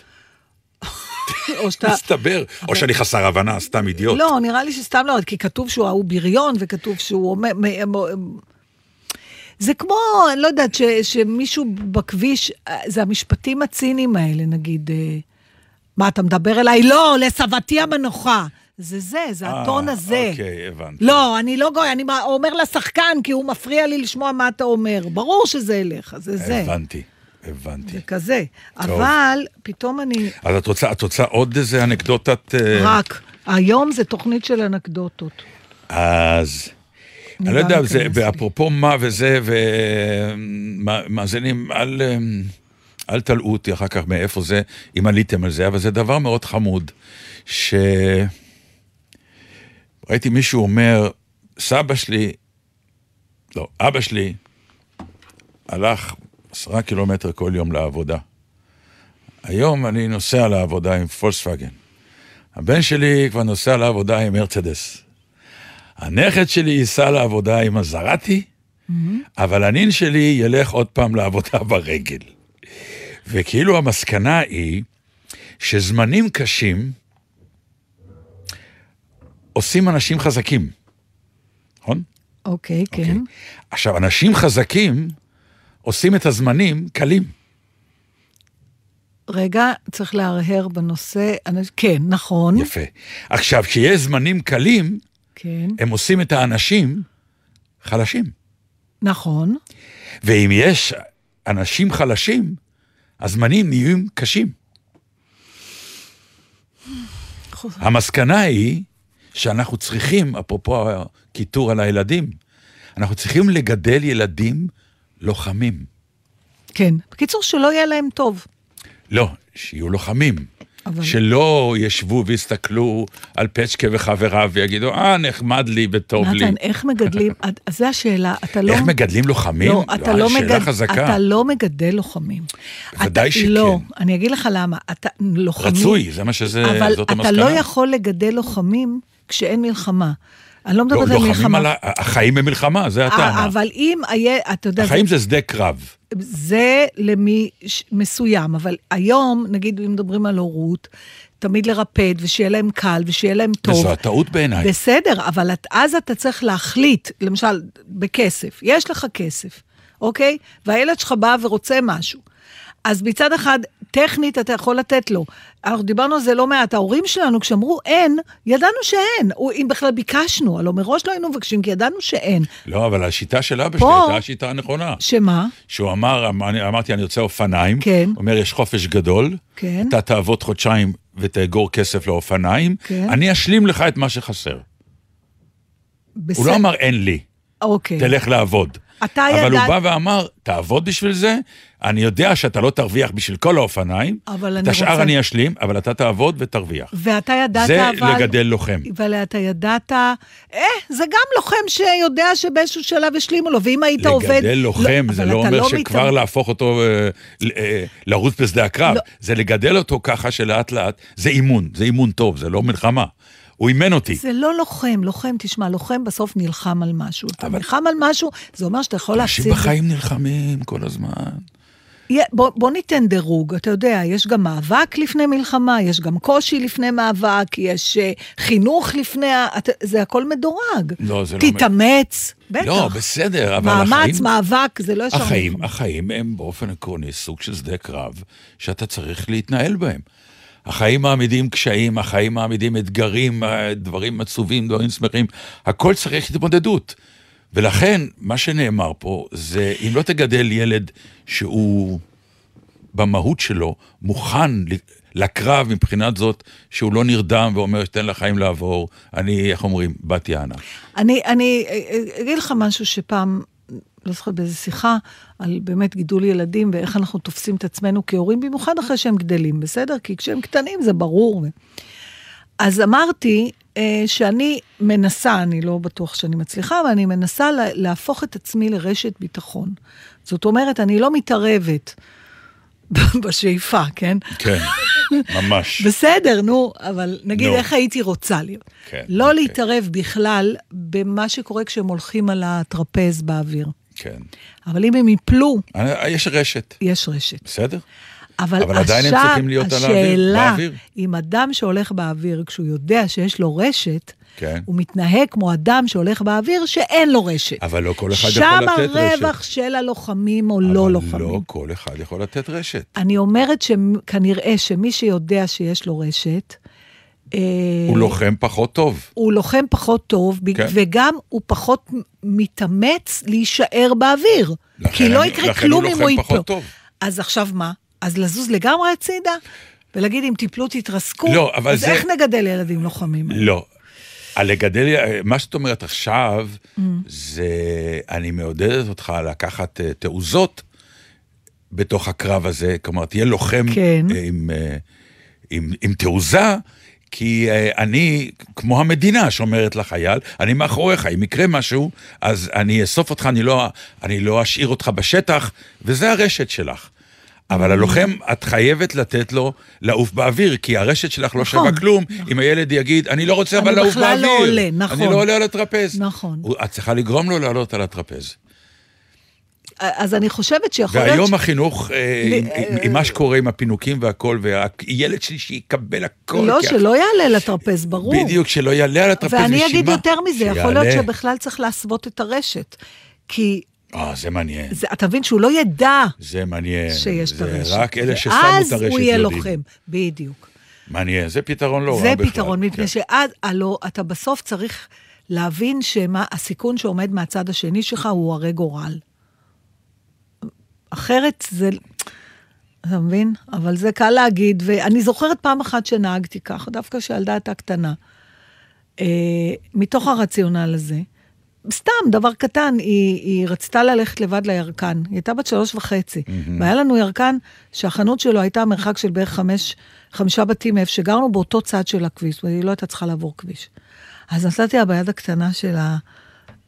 או שאתה... מסתבר. או שאני חסר הבנה, סתם אידיוט. לא, נראה לי שסתם לא, כי כתוב שהוא ההוא בריון, וכתוב שהוא אומר... זה כמו, אני לא יודעת, ש, שמישהו בכביש, זה המשפטים הציניים האלה, נגיד, אה, מה, אתה מדבר אליי? לא, לסבתי המנוחה. זה זה, זה הטון אה, הזה. אוקיי, הבנתי. לא, אני לא גוי, אני אומר לשחקן, כי הוא מפריע לי לשמוע מה אתה אומר. ברור שזה אליך, זה זה. הבנתי, הבנתי. זה כזה. אבל פתאום אני... אז את רוצה, את רוצה עוד איזה אנקדוטת... אה, רק, היום זה תוכנית של אנקדוטות. אז... אני לא יודע, זה. ואפרופו מה וזה, ומאזינים, אל, אמ, אל תלאו אותי אחר כך מאיפה זה, אם עליתם על זה, אבל זה דבר מאוד חמוד, ש... ראיתי מישהו אומר, סבא שלי, לא, אבא שלי, הלך עשרה קילומטר כל יום לעבודה. היום אני נוסע לעבודה עם פולקסווגן. הבן שלי כבר נוסע לעבודה עם מרצדס. הנכד שלי ייסע לעבודה עם מזרטי, אבל הנין שלי ילך עוד פעם לעבודה ברגל. וכאילו המסקנה היא שזמנים קשים עושים אנשים חזקים, נכון? אוקיי, כן. עכשיו, אנשים חזקים עושים את הזמנים קלים. רגע, צריך להרהר בנושא, כן, נכון. יפה. עכשיו, כשיש זמנים קלים, כן, הם עושים את האנשים חלשים. נכון. ואם יש אנשים חלשים, הזמנים נהיים קשים. המסקנה היא שאנחנו צריכים, אפרופו הקיטור על הילדים, אנחנו צריכים לגדל ילדים לוחמים. כן. בקיצור, שלא יהיה להם טוב. לא, שיהיו לוחמים. אבל- שלא ישבו ויסתכלו על פצ'קה וחבריו ויגידו, אה, נחמד לי וטוב לי. נתן, איך מגדלים, זו השאלה, אתה לא... איך מגדלים לוחמים? לא, אתה לא, שאלה מגד... חזקה. אתה לא מגדל לוחמים. אתה... שכן. לא, אני אגיד לך למה. אתה לוחמים... רצוי, זה מה שזה, אבל זאת אתה המסקנה. לא יכול לגדל לוחמים כשאין מלחמה. אני לא לא, מדברת על לוחמים מלחמה. על. החיים במלחמה, זה הטענה. אבל אם היה, אתה יודע... החיים זה... זה שדה קרב. זה למי ש- מסוים, אבל היום, נגיד, אם מדברים על הורות, תמיד לרפד, ושיהיה להם קל, ושיהיה להם טוב. וזו הטעות בעיניי. בסדר, אבל את, אז אתה צריך להחליט, למשל, בכסף, יש לך כסף, אוקיי? והילד שלך בא ורוצה משהו. אז מצד אחד, טכנית אתה יכול לתת לו. אנחנו דיברנו על זה לא מעט, ההורים שלנו, כשאמרו אין, ידענו שאין. או אם בכלל ביקשנו, הלוא מראש לא היינו מבקשים, כי ידענו שאין. לא, אבל השיטה של אבא שלי הייתה השיטה הנכונה. שמה? שהוא אמר, אמרתי, אני רוצה אופניים. כן. הוא אומר, יש חופש גדול. כן. אתה תעבוד חודשיים ותאגור כסף לאופניים. כן. אני אשלים לך את מה שחסר. בסדר. הוא לא אמר, אין לי, אוקיי. תלך לעבוד. אתה אבל הוא ידעת- בא ואמר, תעבוד בשביל זה, אני יודע שאתה לא תרוויח בשביל כל האופניים, את השאר רוצה- אני אשלים, אבל אתה תעבוד ותרוויח. ואתה ידעת, זה אבל... לגדל לוחם. אבל אתה ידעת, אה, זה גם לוחם שיודע שבאיזשהו שלב השלימו לו, ואם היית עובד... לגדל לוחם, זה אבל לא אומר מתאר- שכבר להפוך אותו אה, אה, לרוץ בשדה הקרב. לא. זה לגדל אותו ככה שלאט לאט, זה אימון, זה אימון טוב, זה לא מלחמה. הוא אימן אותי. זה לא לוחם, לוחם, תשמע, לוחם בסוף נלחם על משהו. אתה נלחם על משהו, זה אומר שאתה יכול אנשים להפסיד... בחיים נלחמים כל הזמן. בוא, בוא ניתן דירוג, אתה יודע, יש גם מאבק לפני מלחמה, יש גם קושי לפני מאבק, יש uh, חינוך לפני, אתה, זה הכל מדורג. לא, זה לא... תתאמץ, בטח. לא, בסדר, אבל מאמץ, החיים... מאבק, זה לא ישר... החיים. החיים הם באופן עקרוני סוג של שדה קרב שאתה צריך להתנהל בהם. החיים מעמידים קשיים, החיים מעמידים אתגרים, אה, דברים עצובים, דברים שמחים, הכל צריך התמודדות. ולכן, מה שנאמר פה זה, אם לא תגדל ילד שהוא במהות שלו מוכן לקרב מבחינת זאת שהוא לא נרדם ואומר, תן לחיים לעבור, אני, איך אומרים, בת יענה. אני, אני אה, אה, אגיד לך משהו שפעם, לא זוכרת באיזה שיחה, על באמת גידול ילדים ואיך אנחנו תופסים את עצמנו כהורים, במיוחד אחרי שהם גדלים, בסדר? כי כשהם קטנים זה ברור. אז אמרתי אה, שאני מנסה, אני לא בטוח שאני מצליחה, אבל אני מנסה לה, להפוך את עצמי לרשת ביטחון. זאת אומרת, אני לא מתערבת בשאיפה, כן? כן, ממש. בסדר, נו, אבל נגיד נו. איך הייתי רוצה להיות. כן, לא אוקיי. להתערב בכלל במה שקורה כשהם הולכים על הטרפז באוויר. כן. אבל אם הם יפלו, אני- יש רשת, יש רשת. בסדר? אבל, אבל עדיין הם צריכים להיות על האוויר, השאלה, באוויר. אם אדם שהולך באוויר, כשהוא יודע שיש לו רשת, כן. הוא מתנהג כמו אדם שהולך באוויר שאין לו רשת. אבל לא כל אחד יכול שם לתת רשת. הרווח של הלוחמים או לא אבל לוחמים. לא כל אחד יכול לתת רשת. אני אומרת שכנראה שמי שיודע שיש לו רשת, הוא לוחם פחות טוב. הוא לוחם פחות טוב, כן. וגם הוא פחות מתאמץ להישאר באוויר. לכן כי לא יקרה כלום אם הוא ייפול. אז עכשיו מה? אז לזוז לגמרי הצידה? ולהגיד, אם תיפלו, תתרסקו? לא, אבל אז זה- איך נגדל ילדים לוחמים? לא. הלגדל, מה שאת אומרת עכשיו, Mm. זה, אני מעודדת אותך לקחת אה, תעוזות בתוך הקרב הזה, כלומר, תהיה לוחם כן. אה, עם, אה, עם, עם תעוזה, כי אה, אני, כמו המדינה שאומרת לחייל, אני מאחוריך, אם יקרה משהו, אז אני אאסוף אותך, אני לא, אני לא אשאיר אותך בשטח, וזה הרשת שלך. אבל הלוחם, את חייבת לתת לו לעוף באוויר, כי הרשת שלך לא נכון, שווה כלום. אם הילד יגיד, אני לא רוצה אבל אני לעוף באוויר. בכלל לא עולה, נכון. אני לא עולה על הטרפז. נכון. את צריכה לגרום לו לעלות על הטרפז. אז אני חושבת שיכול להיות... והיום החינוך, אה, עם- אה, מה שקורה עם הפינוקים והכל, והילד שלי שיקבל הכל. לא, שלא יעלה לטרפז, ברור. בדיוק, שלא יעלה על הטרפז, ואני אגיד? יותר מזה, יכול להיות. שבכלל צריך להסוות את הרשת. כי אה, זה מעניין. זה, אתה מבין שהוא לא ידע זה מעניין. שיש את הרשת. זה רק אלה ששמו את הרשת הוא יהיה יודעים. לוחם, בדיוק. מעניין, זה פתרון לא רע זה בכלל. פתרון, מפני כן. שאז, הלוא אתה בסוף צריך להבין שמה הסיכון שעומד מהצד השני שלך הוא הרי גורל. אחרת זה... אתה מבין? אבל זה קל להגיד, ואני זוכרת פעם אחת שנהגתי ככה, דווקא כשהילדה הייתה קטנה. אה, מתוך הרציונל הזה. סתם, דבר קטן, היא, היא רצתה ללכת לבד לירקן. היא הייתה בת שלוש וחצי. והיה לנו ירקן שהחנות שלו הייתה מרחק של בערך חמש, חמישה בתים מאיפה שגרנו באותו צד של הכביש, והיא לא הייתה צריכה לעבור כביש. אז נתתי לה ביד הקטנה של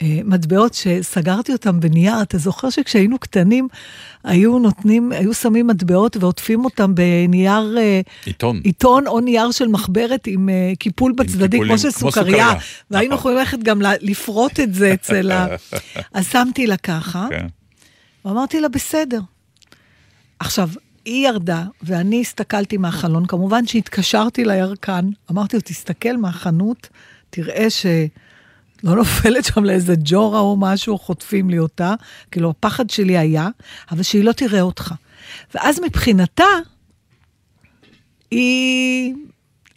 המטבעות שסגרתי אותם בנייר. אתה זוכר שכשהיינו קטנים, היו נותנים, היו שמים מטבעות ועוטפים אותם בנייר... אה, עיתון. עיתון או נייר של מחברת עם uh, קיפול בצדדים, כמו של סוכריה. והיינו נכון. יכולים ללכת גם לפרוט את זה אצל ה... אז שמתי לה ככה, כן. ואמרתי לה, בסדר, עכשיו, היא ירדה, ואני הסתכלתי מהחלון, כמובן שהתקשרתי לירקן, אמרתי לו, תסתכל מהחנות, תראה ש... לא נופלת שם לאיזה ג'ורה או משהו, חוטפים לי אותה. כאילו, הפחד שלי היה, אבל שהיא לא תראה אותך. ואז מבחינתה, היא,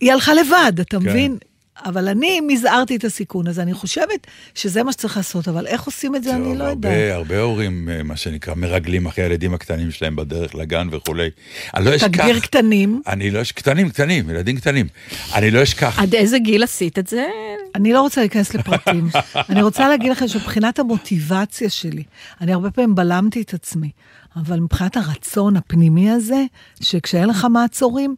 היא הלכה לבד, אתה כן. מבין? אבל אני מזערתי את הסיכון הזה, אני חושבת שזה מה שצריך לעשות, אבל איך עושים את זה, אני לא יודעת. הרבה, הרבה הורים, אה, מה שנקרא, מרגלים אחרי הילדים הקטנים שלהם בדרך לגן וכולי. אני לא אשכח... תגדיר קטנים. אני לא אשכח... קטנים, קטנים, ילדים קטנים. אני לא אשכח. עד איזה גיל עשית את זה? אני לא רוצה להיכנס לפרטים. אני רוצה להגיד לכם שמבחינת המוטיבציה שלי, אני הרבה פעמים בלמתי את עצמי, אבל מבחינת הרצון הפנימי הזה, שכשאין לך מעצורים,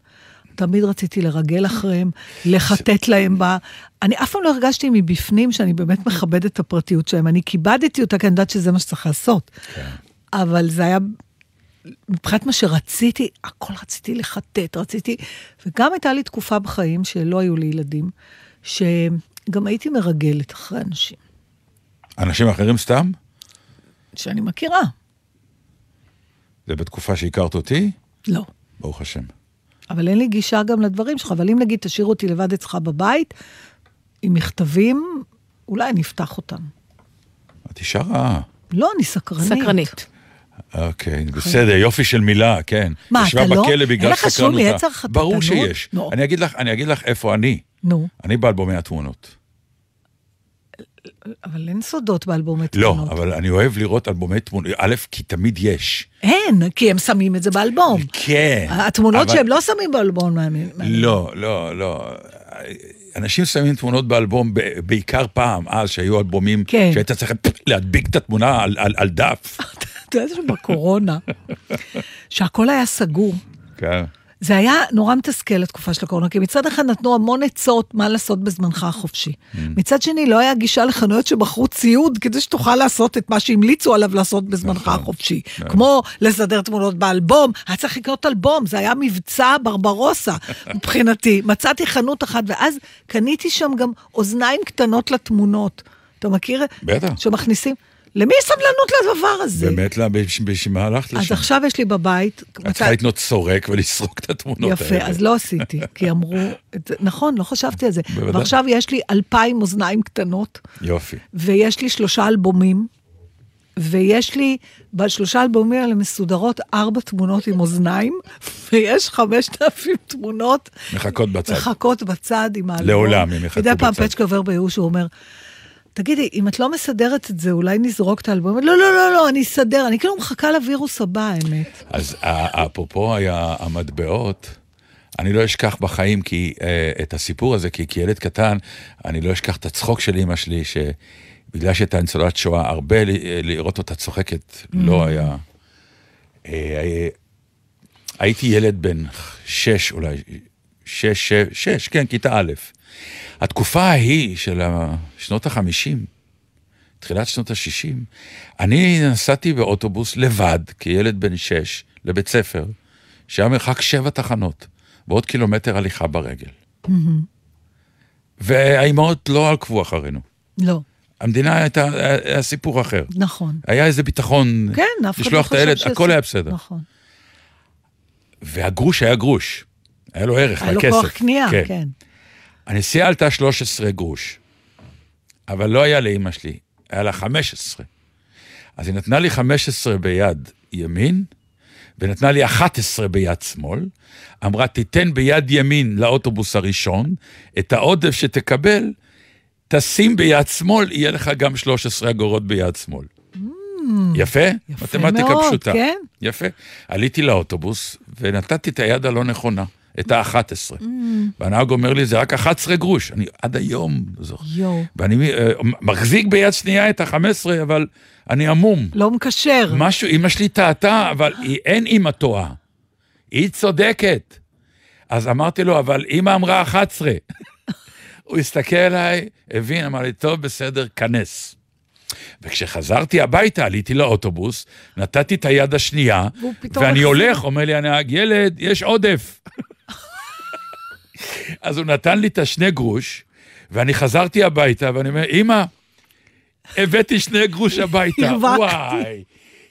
תמיד רציתי לרגל אחריהם, לחטט להם בה. אני אף פעם לא הרגשתי מבפנים שאני באמת מכבדת את הפרטיות שלהם. אני כיבדתי אותה, כי אני יודעת שזה מה שצריך לעשות. אבל זה היה, מבחינת מה שרציתי, הכל רציתי לחטט, רציתי... וגם הייתה לי תקופה בחיים שלא היו לי ילדים, שגם הייתי מרגלת אחרי אנשים אנשים אחרים סתם? שאני מכירה. זה בתקופה שהכרת אותי? לא. ברוך השם. אבל אין לי גישה גם לדברים שלך, אבל אם נגיד תשאיר אותי לבד אצלך בבית, עם מכתבים, אולי אני אפתח אותם. את אישה רעה. לא, אני סקרנית. סקרנית. אוקיי, בסדר, יופי של מילה, כן. מה, ישבה אתה לא? בכלא בגלל אין לך שום סקרנותה. יצר חטטנות? ברור שיש. לא. אני אגיד לך, אני אגיד לך איפה אני. נו, אני באלבומי התמונות. אבל אין סודות באלבומי לא, תמונות. אבל אני אוהב לראות אלבומי תמונות. א', כי תמיד יש. אין, כי הם שמים את זה באלבום. כן. התמונות אבל- שהם לא שמים באלבום. לא, לא, לא. אנשים שמים תמונות באלבום, בעיקר פעם, אז, שהיו אלבומים, כן. שהיית צריך להדביק את התמונה על, על, על דף. אתה יודע שבקורונה, שהכל היה סגור. כן. זה היה נורא מתסכל לתקופה של הקורונה, כי מצד אחד נתנו המון עצות מה לעשות בזמנך החופשי. Mm. מצד שני, לא היה גישה לחנויות שמכרו ציוד כדי שתוכל לעשות את מה שהמליצו עליו לעשות בזמנך נכון. החופשי. כמו לסדר תמונות באלבום, היה צריך לקנות אלבום, זה היה מבצע ברברוסה מבחינתי. מצאתי חנות אחת, ואז קניתי שם גם אוזניים קטנות לתמונות. אתה מכיר? בטח. שמכניסים. למי יש סבלנות לדבר הזה? באמת, בשביל מה הלכת אז לשם? עכשיו יש לי בבית... את צריכה לקנות סורק ולסרוק את התמונות האלה. יפה, אז לא עשיתי, כי אמרו, נכון, לא חשבתי על זה. בוודאי. ועכשיו יש לי אלפיים אוזניים קטנות, יופי. ויש לי שלושה אלבומים, ויש לי בשלושה אלבומים האלה מסודרות ארבע תמונות עם אוזניים, ויש חמשת אלפים תמונות מחכות בצד. מחכות בצד עם האלבום. לעולם הם יחכו מדי פעם בצד. פצ'קה עובר בייאוש, הוא אומר, תגידי, אם את לא מסדרת את זה, אולי נזרוק את האלבום? לא, לא, לא, לא, אני אסדר, אני כאילו מחכה לווירוס הבא, האמת. אז אפרופו היה המטבעות, אני לא אשכח בחיים כי, אה, את הסיפור הזה, כי כילד קטן, אני לא אשכח את הצחוק של אימא שלי, שבגלל שהייתה ניצולת שואה, הרבה ל- לראות אותה צוחקת לא היה... אה, אה, הייתי ילד בן שש אולי, שש, שש, שש, כן, כיתה א'. התקופה ההיא של שנות החמישים, תחילת שנות ה-60, אני נסעתי באוטובוס לבד, כילד בן שש, לבית ספר, שהיה מרחק שבע תחנות, ועוד קילומטר הליכה ברגל. והאימהות לא עקבו אחרינו. לא, המדינה הייתה, היה סיפור אחר. נכון. היה איזה ביטחון כן, אף אחד לא לשלוח את חושב הילד, שזה- הכל היה בסדר. נכון. והגרוש היה גרוש, היה לו ערך היה לו. כוח קנייה, כן. הנסיעה עלתה 13 גרוש, אבל לא היה לאימא שלי, היה לה 15. אז היא נתנה לי 15 ביד ימין, ונתנה לי 11 ביד שמאל. אמרה, תיתן ביד ימין לאוטובוס הראשון, את העודף שתקבל, תשים ביד שמאל, יהיה לך גם 13 אגורות ביד שמאל. יפה? Mm. יפה מתמטיקה מאוד, פשוטה. כן. יפה. עליתי לאוטובוס, ונתתי את היד הלא נכונה, את ה-11. Mm. והנהג אומר לי, זה רק 11 גרוש. אני עד היום זוכר. יואו. ואני אה, מחזיק ביד שנייה את ה-15, אבל אני עמום. לא מקשר. משהו, אמא שלי טעתה, אבל היא, אין אמא טועה. היא צודקת. אז אמרתי לו, אבל אמא אמרה 11. הוא הסתכל עליי, הבין, אמר לי, טוב, בסדר, כנס. וכשחזרתי הביתה, עליתי לאוטובוס, נתתי את היד השנייה, ואני. הולך, אומר לי הנהג, ילד, יש עודף. אז הוא נתן לי את השני גרוש, ואני חזרתי הביתה, ואני אומר, אמא, הבאתי שני גרוש הביתה. וואי,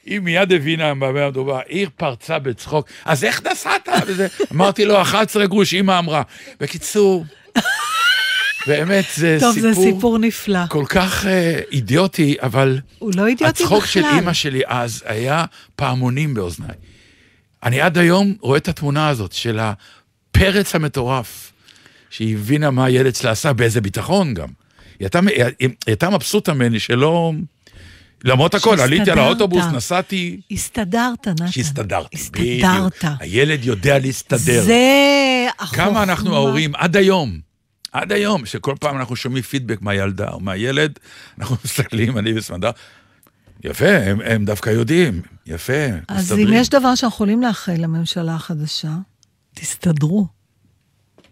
היא מיד הבינה במה מדובר, היא פרצה בצחוק, אז איך נסעת? וזה, אמרתי לו, 11 גרוש, אמא אמרה. בקיצור, באמת, זה טוב, סיפור... זה סיפור נפלא. כל כך אה, אידיוטי, אבל הוא לא אידיוטי הצחוק של בכלל. אימא שלי אז היה פעמונים באוזניי. אני עד היום רואה את התמונה הזאת של הפרץ המטורף, שהיא הבינה מה הילד שלה עשה, באיזה ביטחון גם. היא הייתה, היא, הייתה מבסוטה ממני שלא... למרות הכל, עליתי על. האוטובוס, נסעתי, הסתדרת, נתן. שהסתדרתי. הסתדרת. בדיוק. הילד יודע להסתדר. זה החוכמה. כמה אנחנו ההורים, עד היום, עד היום, שכל פעם אנחנו שומעים פידבק מהילדה או מהילד, אנחנו מסתכלים, אני וסמדר, יפה, הם, הם דווקא יודעים, יפה, אז מסתדרים. אם יש דבר שאנחנו יכולים לאחל לממשלה החדשה, תסתדרו.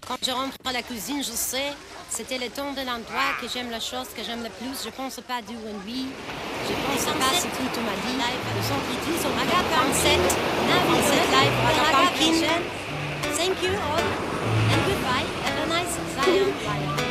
Quand je rentre à la cuisine, je sais, c'était le temps de l'endroit que j'aime la chose que j'aime le plus. Je pense pas du oui. Je pense pas ce que tu m'as dit. Le son qui dit sur Raga 47, 47 live, Raga Pumpkin. Thank you all and goodbye. Have a nice Zion life.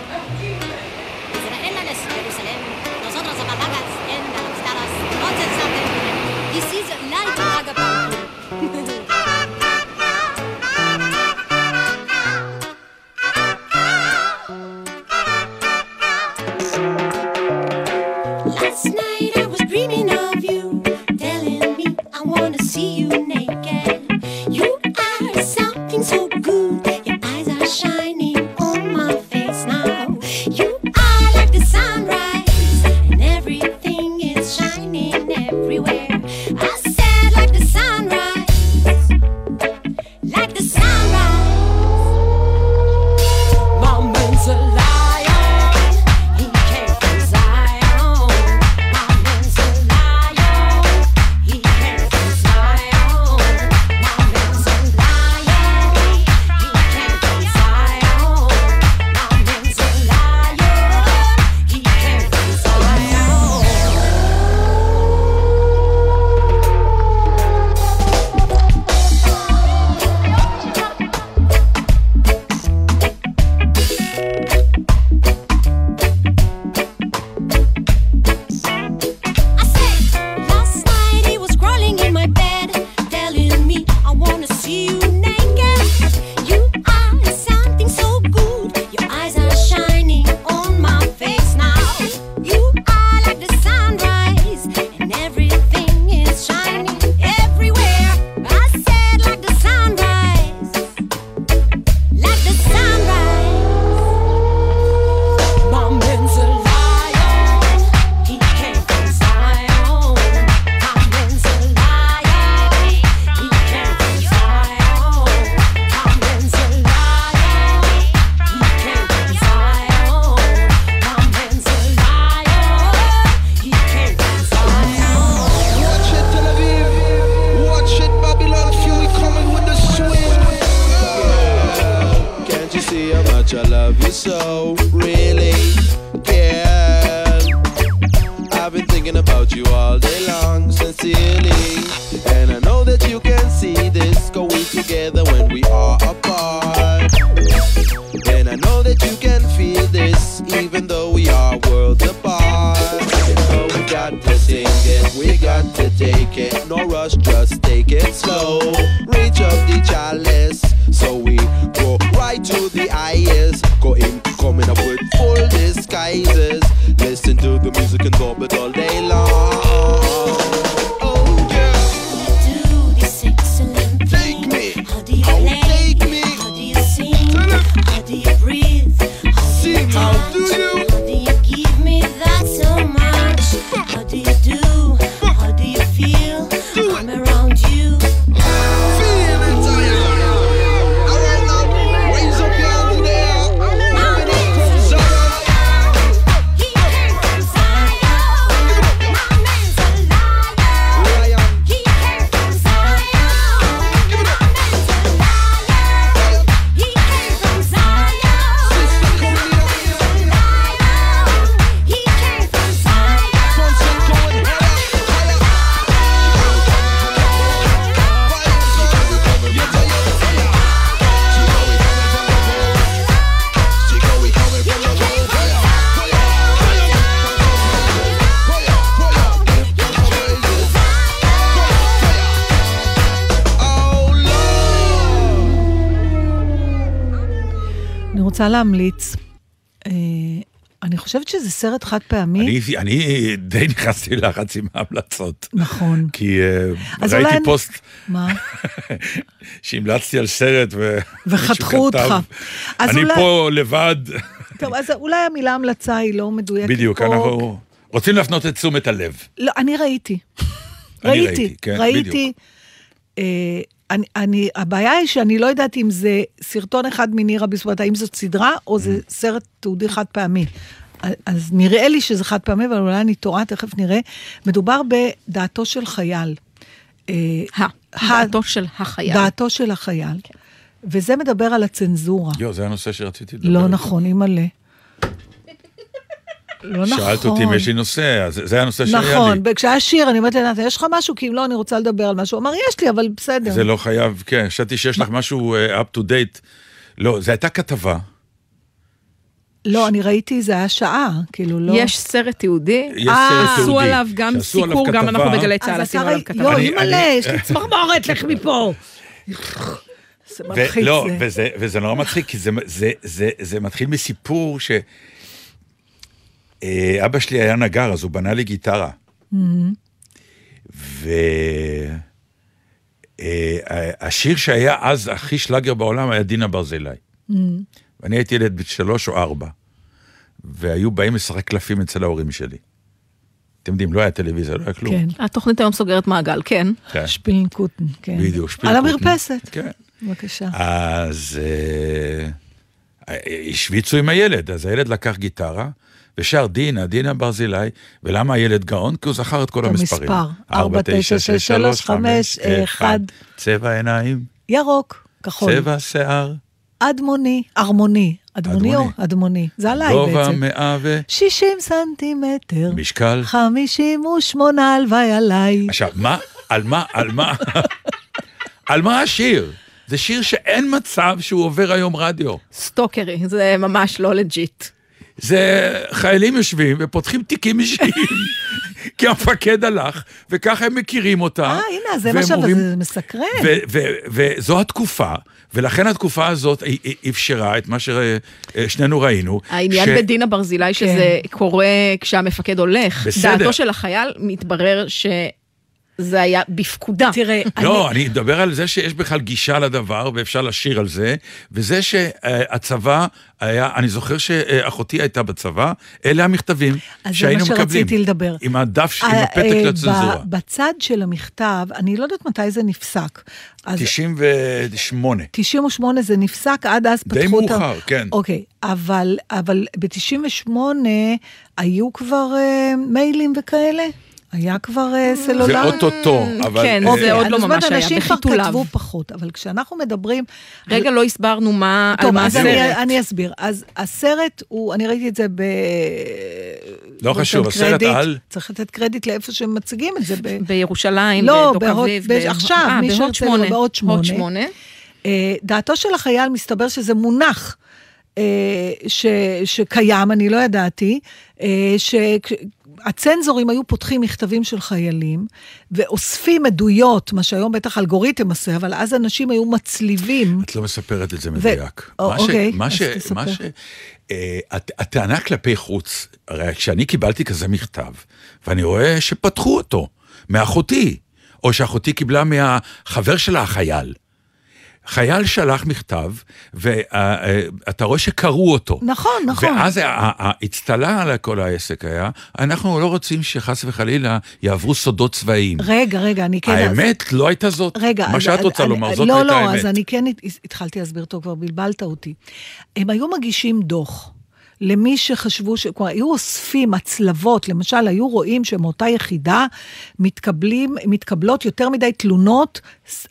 להמליץ. אה, אני חושבת שזה סרט חד פעמי. אני, אני די נכנסתי ללחץ עם ההמלצות. נכון. כי אה, ראיתי אולי פוסט מה? שהמלצתי על סרט ו... וחתכו אותך. אני אולי- פה לבד. טוב, אז אולי המילה המלצה היא לא מדויקת בדיוק, פה. אנחנו רוצים להפנות את תשומת הלב. לא, אני ראיתי. ראיתי, ראיתי, כן, ראיתי. אה, אני, אני, הבעיה היא שאני לא יודעת אם זה סרטון אחד מנירה בסביבות, האם זאת סדרה או זה Mm. סרט תיעודי חד פעמי. אז נראה לי שזה חד פעמי, אבל אולי אני טועה, תכף נראה. מדובר בדעתו של חייל. אה, דעתו של החייל. דעתו של החייל. וזה מדבר על הצנזורה. יו, זה הנושא שרציתי לדבר. לא. נכון, אימא'לה. לא נכון. שאלת אותי אם יש לי נושא, אז זה הנושא שהיה לי. נכון, וכשהיה שיר, אני אומרת לנתן, יש לך משהו? כי אם לא, אני רוצה לדבר על משהו. הוא אמר, יש לי, אבל בסדר. זה לא חייב, כן, חשבתי שיש לך משהו אה, up to date. לא, זו הייתה כתבה. לא, אני ראיתי, זה היה שעה, כאילו, לא... יש סרט תיעודי, יש סרט עשו תיעודי, עליו גם שעשו עליו סיקור, גם. אנחנו בגלי צה"ל עשינו עליו כתבה. אימא'לה, אני- יש לי צמרמורת, לך מפה. זה מלחיץ לא, זה. וזה, וזה נורא מצחיק, כי זה, זה, זה, זה מתחיל מסיפור ש... אה, אבא שלי היה נגר, אז הוא בנה לי גיטרה. מהמם. והשיר שהיה אז הכי שלאגר בעולם היה דינה ברזילי. מהמם. ואני הייתי ילד בן שלוש או ארבע, והיו באים לשחק קלפים אצל ההורים שלי. אתם יודעים, לא היה טלוויזיה, לא היה כלום. כן. התוכנית היום סוגרת מעגל, כן. כן. שפילנקוטן, כן. בדיוק, על שפילקוטן. המרפסת. כן. בבקשה. אז אה, השוויצו עם הילד, אז הילד לקח גיטרה ושר דינה, דינה ברזילי, ולמה הילד גאון? כי הוא זכר את כל את המספרים. המספר. ארבע, תשע, שש, שלוש, חמש, אחד. צבע עיניים, ירוק, כחול. צבע שיער, אדמוני, ארמוני. אדמוני או אדמוני? זה עליי גובה בעצם. מאה ו... 60 סנטימטר. משקל. 58 הלוואי עליי. עכשיו, מה, על מה, על מה, על מה השיר? זה שיר שאין מצב שהוא עובר היום רדיו. סטוקרי, זה ממש לא legit. זה חיילים יושבים ופותחים תיקים אישיים, כי המפקד הלך, וככה הם מכירים אותה. אה, הנה, זה מה ש... זה מסקרן. ו- ו- וזו התקופה, ולכן התקופה הזאת אפשרה את מה ששנינו ראינו. העניין ש- בדינה ברזילי שזה קורה כשהמפקד הולך. בסדר. דעתו של החייל מתברר שזה היה בפקודה. תראה, לא, אני מדבר על זה שיש בכלל גישה לדבר, ואפשר לשיר על זה, וזה שהצבא היה, אני זוכר שאחותי הייתה בצבא, אלה המכתבים אז זה שהיינו מה מקבלים. שרציתי לדבר. עם הדף, עם אה, הפתק אה, לצנזורה. בצד של המכתב, אני לא יודעת מתי זה נפסק. אז 98. 98 זה נפסק, עד אז פתחו די את ה- מאוחר, כן. אוקיי, אבל, אבל ב-98 היו כבר אה, מיילים וכאלה? היה כבר אה, סלולרי? זה אוטוטו, אבל... כן, אה, זה עוד לא ממש היה, אנשים כבר. כתבו פחות, אבל כשאנחנו מדברים... רגע, לא הסברנו מה, על טוב, מה אז. אני, אני אסביר. אז הסרט הוא, אני ראיתי את זה ב... לא חשוב, הסרט. על... צריך לתת קרדיט לאיפה שהם מציגים את זה. בירושלים, לא, בדוק בהוד- אביב. ב- ב- עכשיו, אה, מי שירצה בהוד שמונה. דעתו של החייל, מסתבר שזה מונח ש, שקיים, אני לא ידעתי, אה, שהצנזורים היו פותחים מכתבים של חיילים ואוספים עדויות, מה שהיום בטח אלגוריתם עושה, אבל אז אנשים היו מצליבים. את לא מספרת את זה מדויק. או, מה ש- אוקיי, מה אז ש- תספר. מה ש... אה, הט- הטענה כלפי חוץ, הרי כשאני קיבלתי כזה מכתב, ואני רואה שפתחו אותו מאחותי, או שאחותי קיבלה מהחבר שלה, החייל. חייל שלח מכתב, ואתה רואה שקראו אותו. נכון, נכון. ואז האצטלה על כל העסק היה, אנחנו לא רוצים שחס וחלילה יעברו סודות צבאיים. רגע, רגע, אני כן... האמת לא הייתה זאת. רגע, מה אז- שאת אז- רוצה אני- לומר, זאת לא, הייתה לא, האמת. אז אני כן הת- התחלתי להסביר טוב, כבר בלבלת אותי. הם היו מגישים דוח. למי שחשבו, ש... כלומר, היו אוספים הצלבות, למשל, היו רואים שמאותה יחידה מתקבלים, מתקבלות יותר מדי תלונות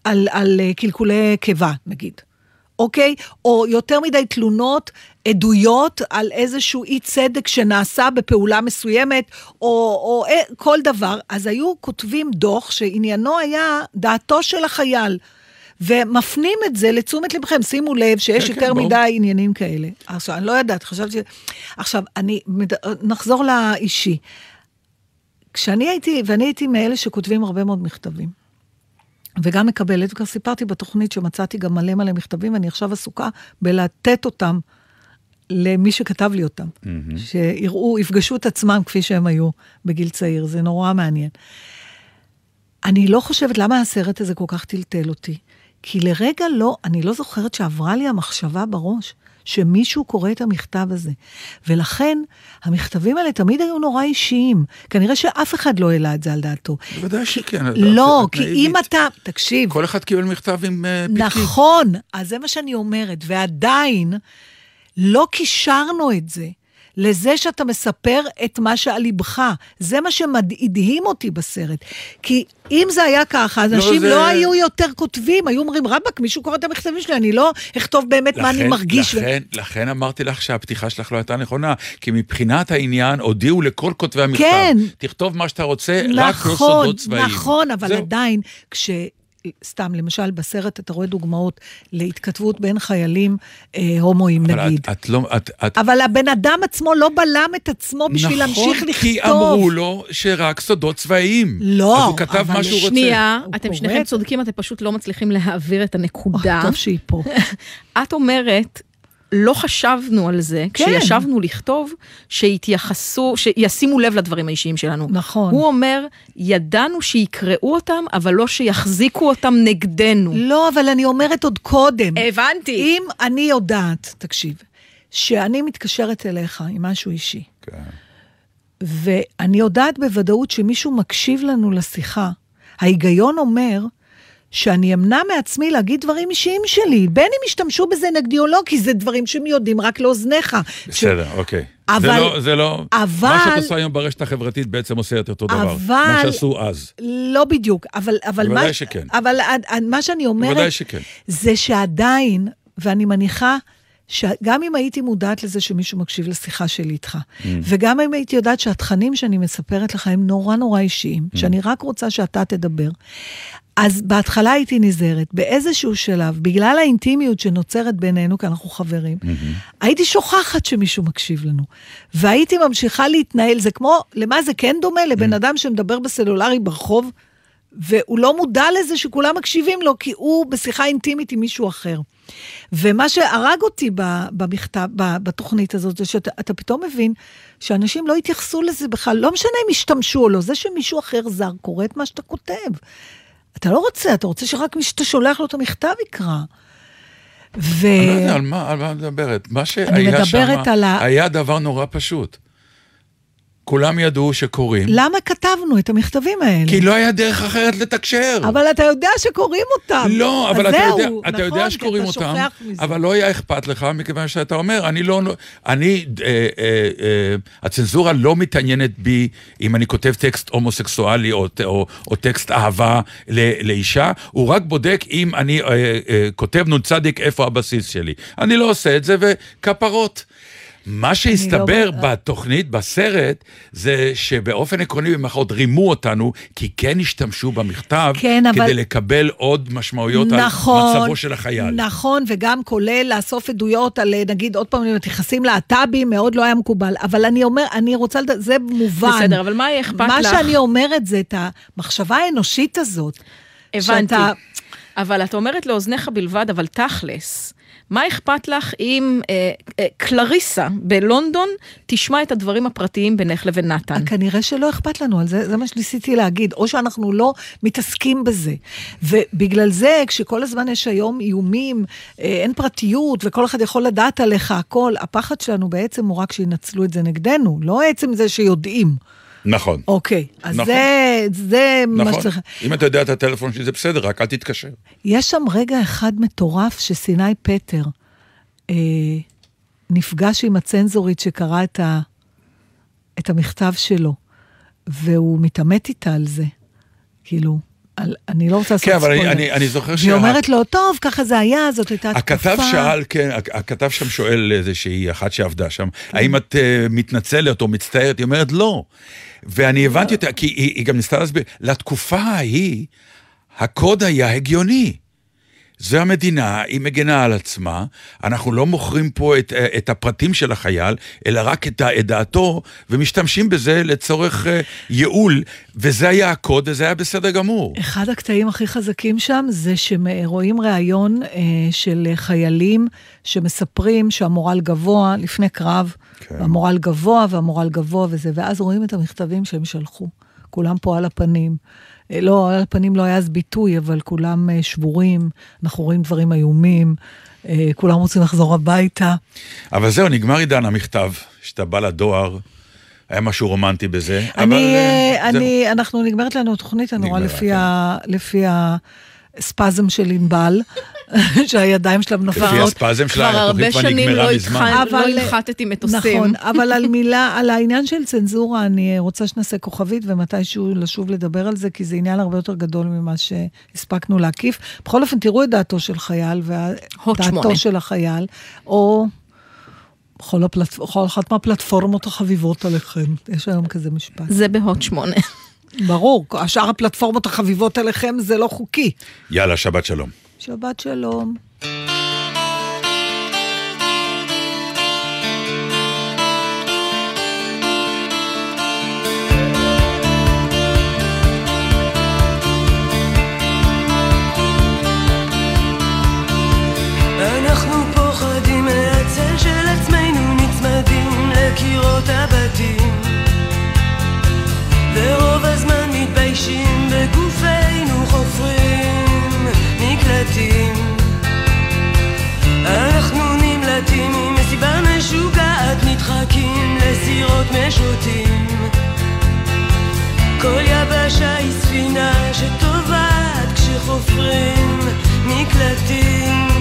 על, על אה, קלקולי קיבה, נגיד. אוקיי? או יותר מדי תלונות, עדויות על איזשהו אי צדק שנעשה בפעולה מסוימת, או, או אה, כל דבר. אז היו כותבים דוח שעניינו היה דעתו של החייל. ומפנים את זה לתשומת לבכם, שימו לב שיש כן, יותר כן. מדי עניינים כאלה. עכשיו, אני לא יודעת, חשבתי... עכשיו, אני... נחזור לאישי. כשאני הייתי, ואני הייתי מאלה שכותבים הרבה מאוד מכתבים. וגם מקבלת, וכבר סיפרתי בתוכנית שמצאתי גם מלא מלא מכתבים, ואני עכשיו עסוקה בלתת אותם למי שכתב לי אותם. שיראו, יפגשו את עצמם כפי שהם היו בגיל צעיר, זה נורא מעניין. אני לא חושבת למה הסרט הזה כל כך טלטל אותי. כי לרגע לא, אני לא זוכרת שעברה לי המחשבה בראש שמישהו קורא את המכתב הזה. ולכן, המכתבים האלה תמיד היו נורא אישיים. כנראה שאף אחד לא העלה את זה על דעתו. בוודאי שכן. לא, כי. אם אתה, תקשיב, כל אחד קיבל מכתב עם אה, פתקית. נכון, אז זה מה שאני אומרת, ועדיין לא קישרנו את זה לזה שאתה מספר את מה שעל ליבך. זה מה שמדהים אותי בסרט. כי אם זה היה ככה, אז לא, אנשים זה- לא היו יותר כותבים, היו אומרים, רבאק, מישהו קורא את המכתבים שלי, אני לא אכתוב באמת מה אני לכן- מרגיש. ו- לכן, לכן אמרתי לך שהפתיחה שלך לא הייתה נכונה, כי מבחינת העניין הודיעו לכל כותבי המכתב, כן. תכתוב מה שאתה רוצה, רק לא נכון, סודות צבאיים. נכון, אבל זהו. עדיין, כש... סתם, למשל, בסרט אתה רואה דוגמאות להתכתבות בין חיילים אה, הומואים, אבל נגיד. את, את לא, את, את, אבל הבן אדם עצמו לא בלם את עצמו בשביל להמשיך נכון, לכתוב. כי אמרו לו שרק סודות צבאיים. לא, אז הוא כתב אבל מה שהוא רוצה. שנייה, אתם קורא שניכם את- צודקים, אתם פשוט לא מצליחים להעביר את הנקודה. טוב שהיא פה. את אומרת, לא חשבנו על זה, כן. כשישבנו לכתוב, שיתייחסו, שישימו לב לדברים האישיים שלנו. נכון. הוא אומר, ידענו שיקראו אותם, אבל לא שיחזיקו אותם נגדנו. לא, אבל אני אומרת עוד קודם. הבנתי. אם אני יודעת, תקשיב, שאני מתקשרת אליך עם משהו אישי, כן. ואני יודעת בוודאות שמישהו מקשיב לנו לשיחה, ההיגיון אומר שאני אמנע מעצמי להגיד דברים אישיים שלי, בין אם ישתמשו בזה נגדי או לא, כי זה דברים שהם יודעים רק לאוזניך. בסדר, אוקיי. אבל- זה לא, זה לא, אבל- מה שאת עושה היום ברשת החברתית בעצם עושה את אותו דבר. אבל... מה שעשו אז. לא בדיוק, אבל... אבל בוודאי מה, שכן. אבל מה שאני אומרת... בוודאי שכן. זה שעדיין, ואני מניחה שגם אם הייתי מודעת לזה שמישהו מקשיב לשיחה שלי איתך, Mm. וגם אם הייתי יודעת שהתכנים שאני מספרת לך הם נורא נורא אישיים, Mm. שאני רק רוצה שאתה תדבר, אז בהתחלה הייתי נזהרת. באיזשהו שלב, בגלל האינטימיות שנוצרת בינינו, כי אנחנו חברים, Mm-hmm. הייתי שוכחת שמישהו מקשיב לנו. והייתי ממשיכה להתנהל, זה כמו, למה זה כן דומה? לבן אדם שמדבר בסלולרי ברחוב, והוא לא מודע לזה שכולם מקשיבים לו, כי הוא בשיחה אינטימית עם מישהו אחר. ומה שהרג אותי במכתב, בתוכנית הזאת, זה שאתה אתה פתאום מבין שאנשים לא התייחסו לזה בכלל, לא משנה אם השתמשו או לא, זה שמישהו אחר זר קורא את מה שאתה כותב. אתה לא רוצה, אתה רוצה שרק מי שאתה שולח לו את המכתב יקרא. ו... אני לא יודע על מה, את מדברת. מה שהיה מדברת שם, על ה- היה דבר נורא פשוט. כולם ידעו שקוראים, למה כתבנו את המכתבים האלה? כי לא היה דרך אחרת לתקשר. אבל אתה יודע שקוראים אותם. לא, אבל אתה זהו, יודע, אתה נכון, יודע כי שקוראים אתה אותם, מזה. אבל לא היה אכפת לך, מכיוון שאתה אומר, אני לא, אני, אה, אה, אה, הצנזורה לא מתעניינת בי אם אני כותב טקסט הומוסקסואלי או, או, או טקסט אהבה ל, לאישה, הוא רק בודק אם אני אה, אה, כותב נ"צ איפה הבסיס שלי. אני לא עושה את זה, וכפרות. מה שהסתבר לא- בתוכנית, בסרט, זה שבאופן עקרוני במחאות רימו אותנו, כי כן השתמשו במכתב, כן, אבל- כדי לקבל עוד משמעויות נכון, על מצבו של החייל. נכון, וגם כולל לאסוף עדויות על, נגיד, עוד פעם, יחסים להט"בים, מאוד לא היה מקובל. אבל אני אומר, אני רוצה, לד... זה מובן. בסדר, אבל מה אכפת מה לך? שאני אומרת זה את המחשבה האנושית הזאת. הבנתי. שאתה- אבל את אומרת לאוזניך בלבד, אבל תכלס. מה אכפת לך אם אה, אה, קלריסה בלונדון תשמע את הדברים הפרטיים בינך לבין נתן? כנראה שלא אכפת לנו, על זה, זה מה שניסיתי להגיד, או שאנחנו לא מתעסקים בזה. ובגלל זה, כשכל הזמן יש היום איומים, אה, אין פרטיות, וכל אחד יכול לדעת עליך הכל, הפחד שלנו בעצם הוא רק שינצלו את זה נגדנו, לא עצם זה שיודעים. נכון. אוקיי, אז נכון. זה, זה מה נכון. שצריך. אם אתה יודע את הטלפון שלי, זה בסדר, רק אל תתקשר. יש שם רגע אחד מטורף שסיני פטר אה, נפגש עם הצנזורית שקראה את, ה, את המכתב שלו, והוא מתעמת איתה על זה. כאילו, על, אני לא רוצה לעשות כן, אבל אני- ספוילר. אני- אני זוכר שה- אומרת לו, טוב, ככה זה היה, זאת הייתה תקופה. הכתב שאל, כן, הכ- הכתב שם שואל איזושהי אחת שעבדה שם. האם את uh, מתנצלת או מצטערת? היא אומרת לא. ואני הבנתי אותה, כי היא, היא גם ניסתה להסביר, לתקופה ההיא, הקוד היה הגיוני. זה המדינה, היא מגנה על עצמה, אנחנו לא מוכרים פה את, את הפרטים של החייל, אלא רק את, את דעתו, ומשתמשים בזה לצורך uh, ייעול, וזה היה הקוד, וזה היה בסדר גמור. אחד הקטעים הכי חזקים שם זה שרואים ראיון uh, של חיילים שמספרים שהמורל גבוה לפני קרב, כן. המורל גבוה והמורל גבוה וזה, ואז רואים את המכתבים שהם שלחו, כולם פה על הפנים. אה, לא, על הפנים לא היה אז ביטוי, אבל כולם אה, שבורים, אנחנו רואים דברים איומים, אה, כולם רוצים לחזור הביתה. אבל זהו, נגמר עידן המכתב, שאתה בא לדואר. היה משהו רומנטי בזה, אני, אבל... אני, זהו. אנחנו, נגמרת לנו התוכנית, רואה לפי, כן. ה, לפי הספזם של ענבל, שהידיים שלה נופלות. לפי הספזם שלה, כבר הרבה שנים לא, לא הנחתתי מטוסים. נכון, אבל על מילה, על העניין של צנזורה, אני רוצה שנעשה כוכבית ומתישהו לשוב לדבר על זה, כי זה עניין הרבה יותר גדול ממה שהספקנו להקיף. בכל אופן, תראו את דעתו של חייל, ודעתו של החייל, או... בכל, הפלט... בכל אחת מהפלטפורמות החביבות עליכם. יש היום כזה משפט. זה בהוט שמונה. ברור, השאר הפלטפורמות החביבות עליכם זה לא חוקי. יאללה, שבת שלום. שבת שלום. לסירות משוטים. כל יבשה היא ספינה שטובעת כשחופרים מקלטים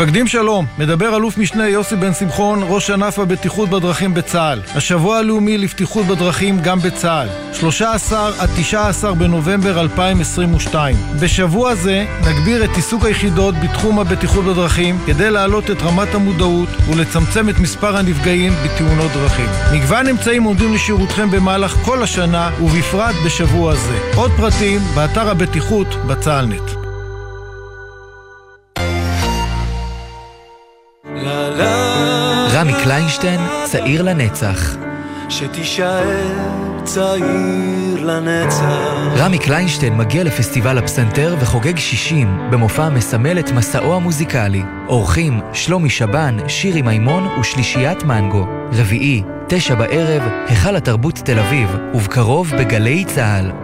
מפקדים שלום, מדבר אלוף משנה יוסי בן שמחון, ראש ענף הבטיחות בדרכים בצה"ל. השבוע הלאומי לבטיחות בדרכים גם בצה"ל. 13 עד 19 בנובמבר 2022. בשבוע זה נגביר את עיסוק היחידות בתחום הבטיחות בדרכים כדי להעלות את רמת המודעות ולצמצם את מספר הנפגעים בתאונות דרכים. מגוון אמצעים עומדים לשירותכם במהלך כל השנה ובפרט בשבוע זה. עוד פרטים באתר הבטיחות בצה"לנט. קליינשטיין, צעיר לנצח. שתישאר צעיר לנצח. רמי קליינשטיין מגיע לפסטיבל הפסנתר וחוגג 60 במופע המסמל את מסעו המוזיקלי. אורחים שלומי שבן, שירי מימון ושלישיית מנגו. רביעי, תשע בערב, היכל התרבות תל אביב, ובקרוב בגלי צה"ל.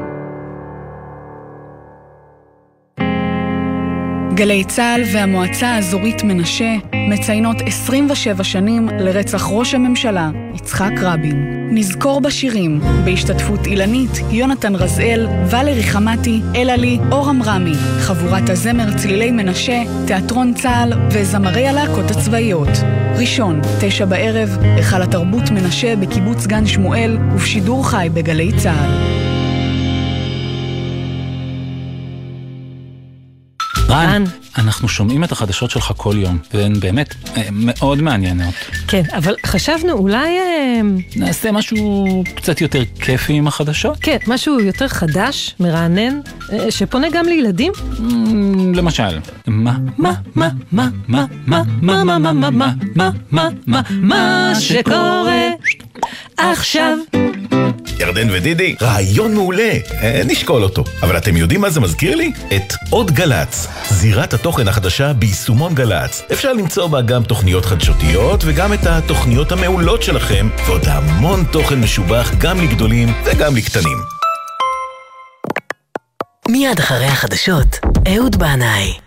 גלי צה"ל והמועצה האזורית מנשה מציינות 27 שנים לרצח ראש הממשלה, יצחק רבין. נזכור בשירים, בהשתתפות אילנית, יונתן רזאל, ולרי חמתי, אלעלי, אורם רמי, חבורת הזמר צלילי מנשה, תיאטרון צה"ל וזמרי הלהקות הצבאיות. ראשון, תשע בערב, היכל התרבות מנשה בקיבוץ גן שמואל ובשידור חי בגלי צה"ל. רן, אנחנו שומעים את החדשות שלך כל יום, והן באמת אה, מאוד מעניינות. כן, אבל חשבנו אולי... אה, נעשה משהו קצת יותר כיפי עם החדשות? כן, משהו יותר חדש, מרענן, אה, שפונה גם לילדים? למשל, מה, מה, מה, מה, מה, מה, מה, מה, מה, מה, מה, מה, מה, מה, מה שקורה עכשיו. ירדן ודידי, רעיון מעולה, אה, נשקול אותו. אבל אתם יודעים מה זה מזכיר לי? את עוד גל"צ, זירת התוכן החדשה ביישומון גל"צ. אפשר למצוא בה גם תוכניות חדשותיות וגם את התוכניות המעולות שלכם, ועוד המון תוכן משובח גם לגדולים וגם לקטנים. מיד אחרי החדשות, אהוד בנאי.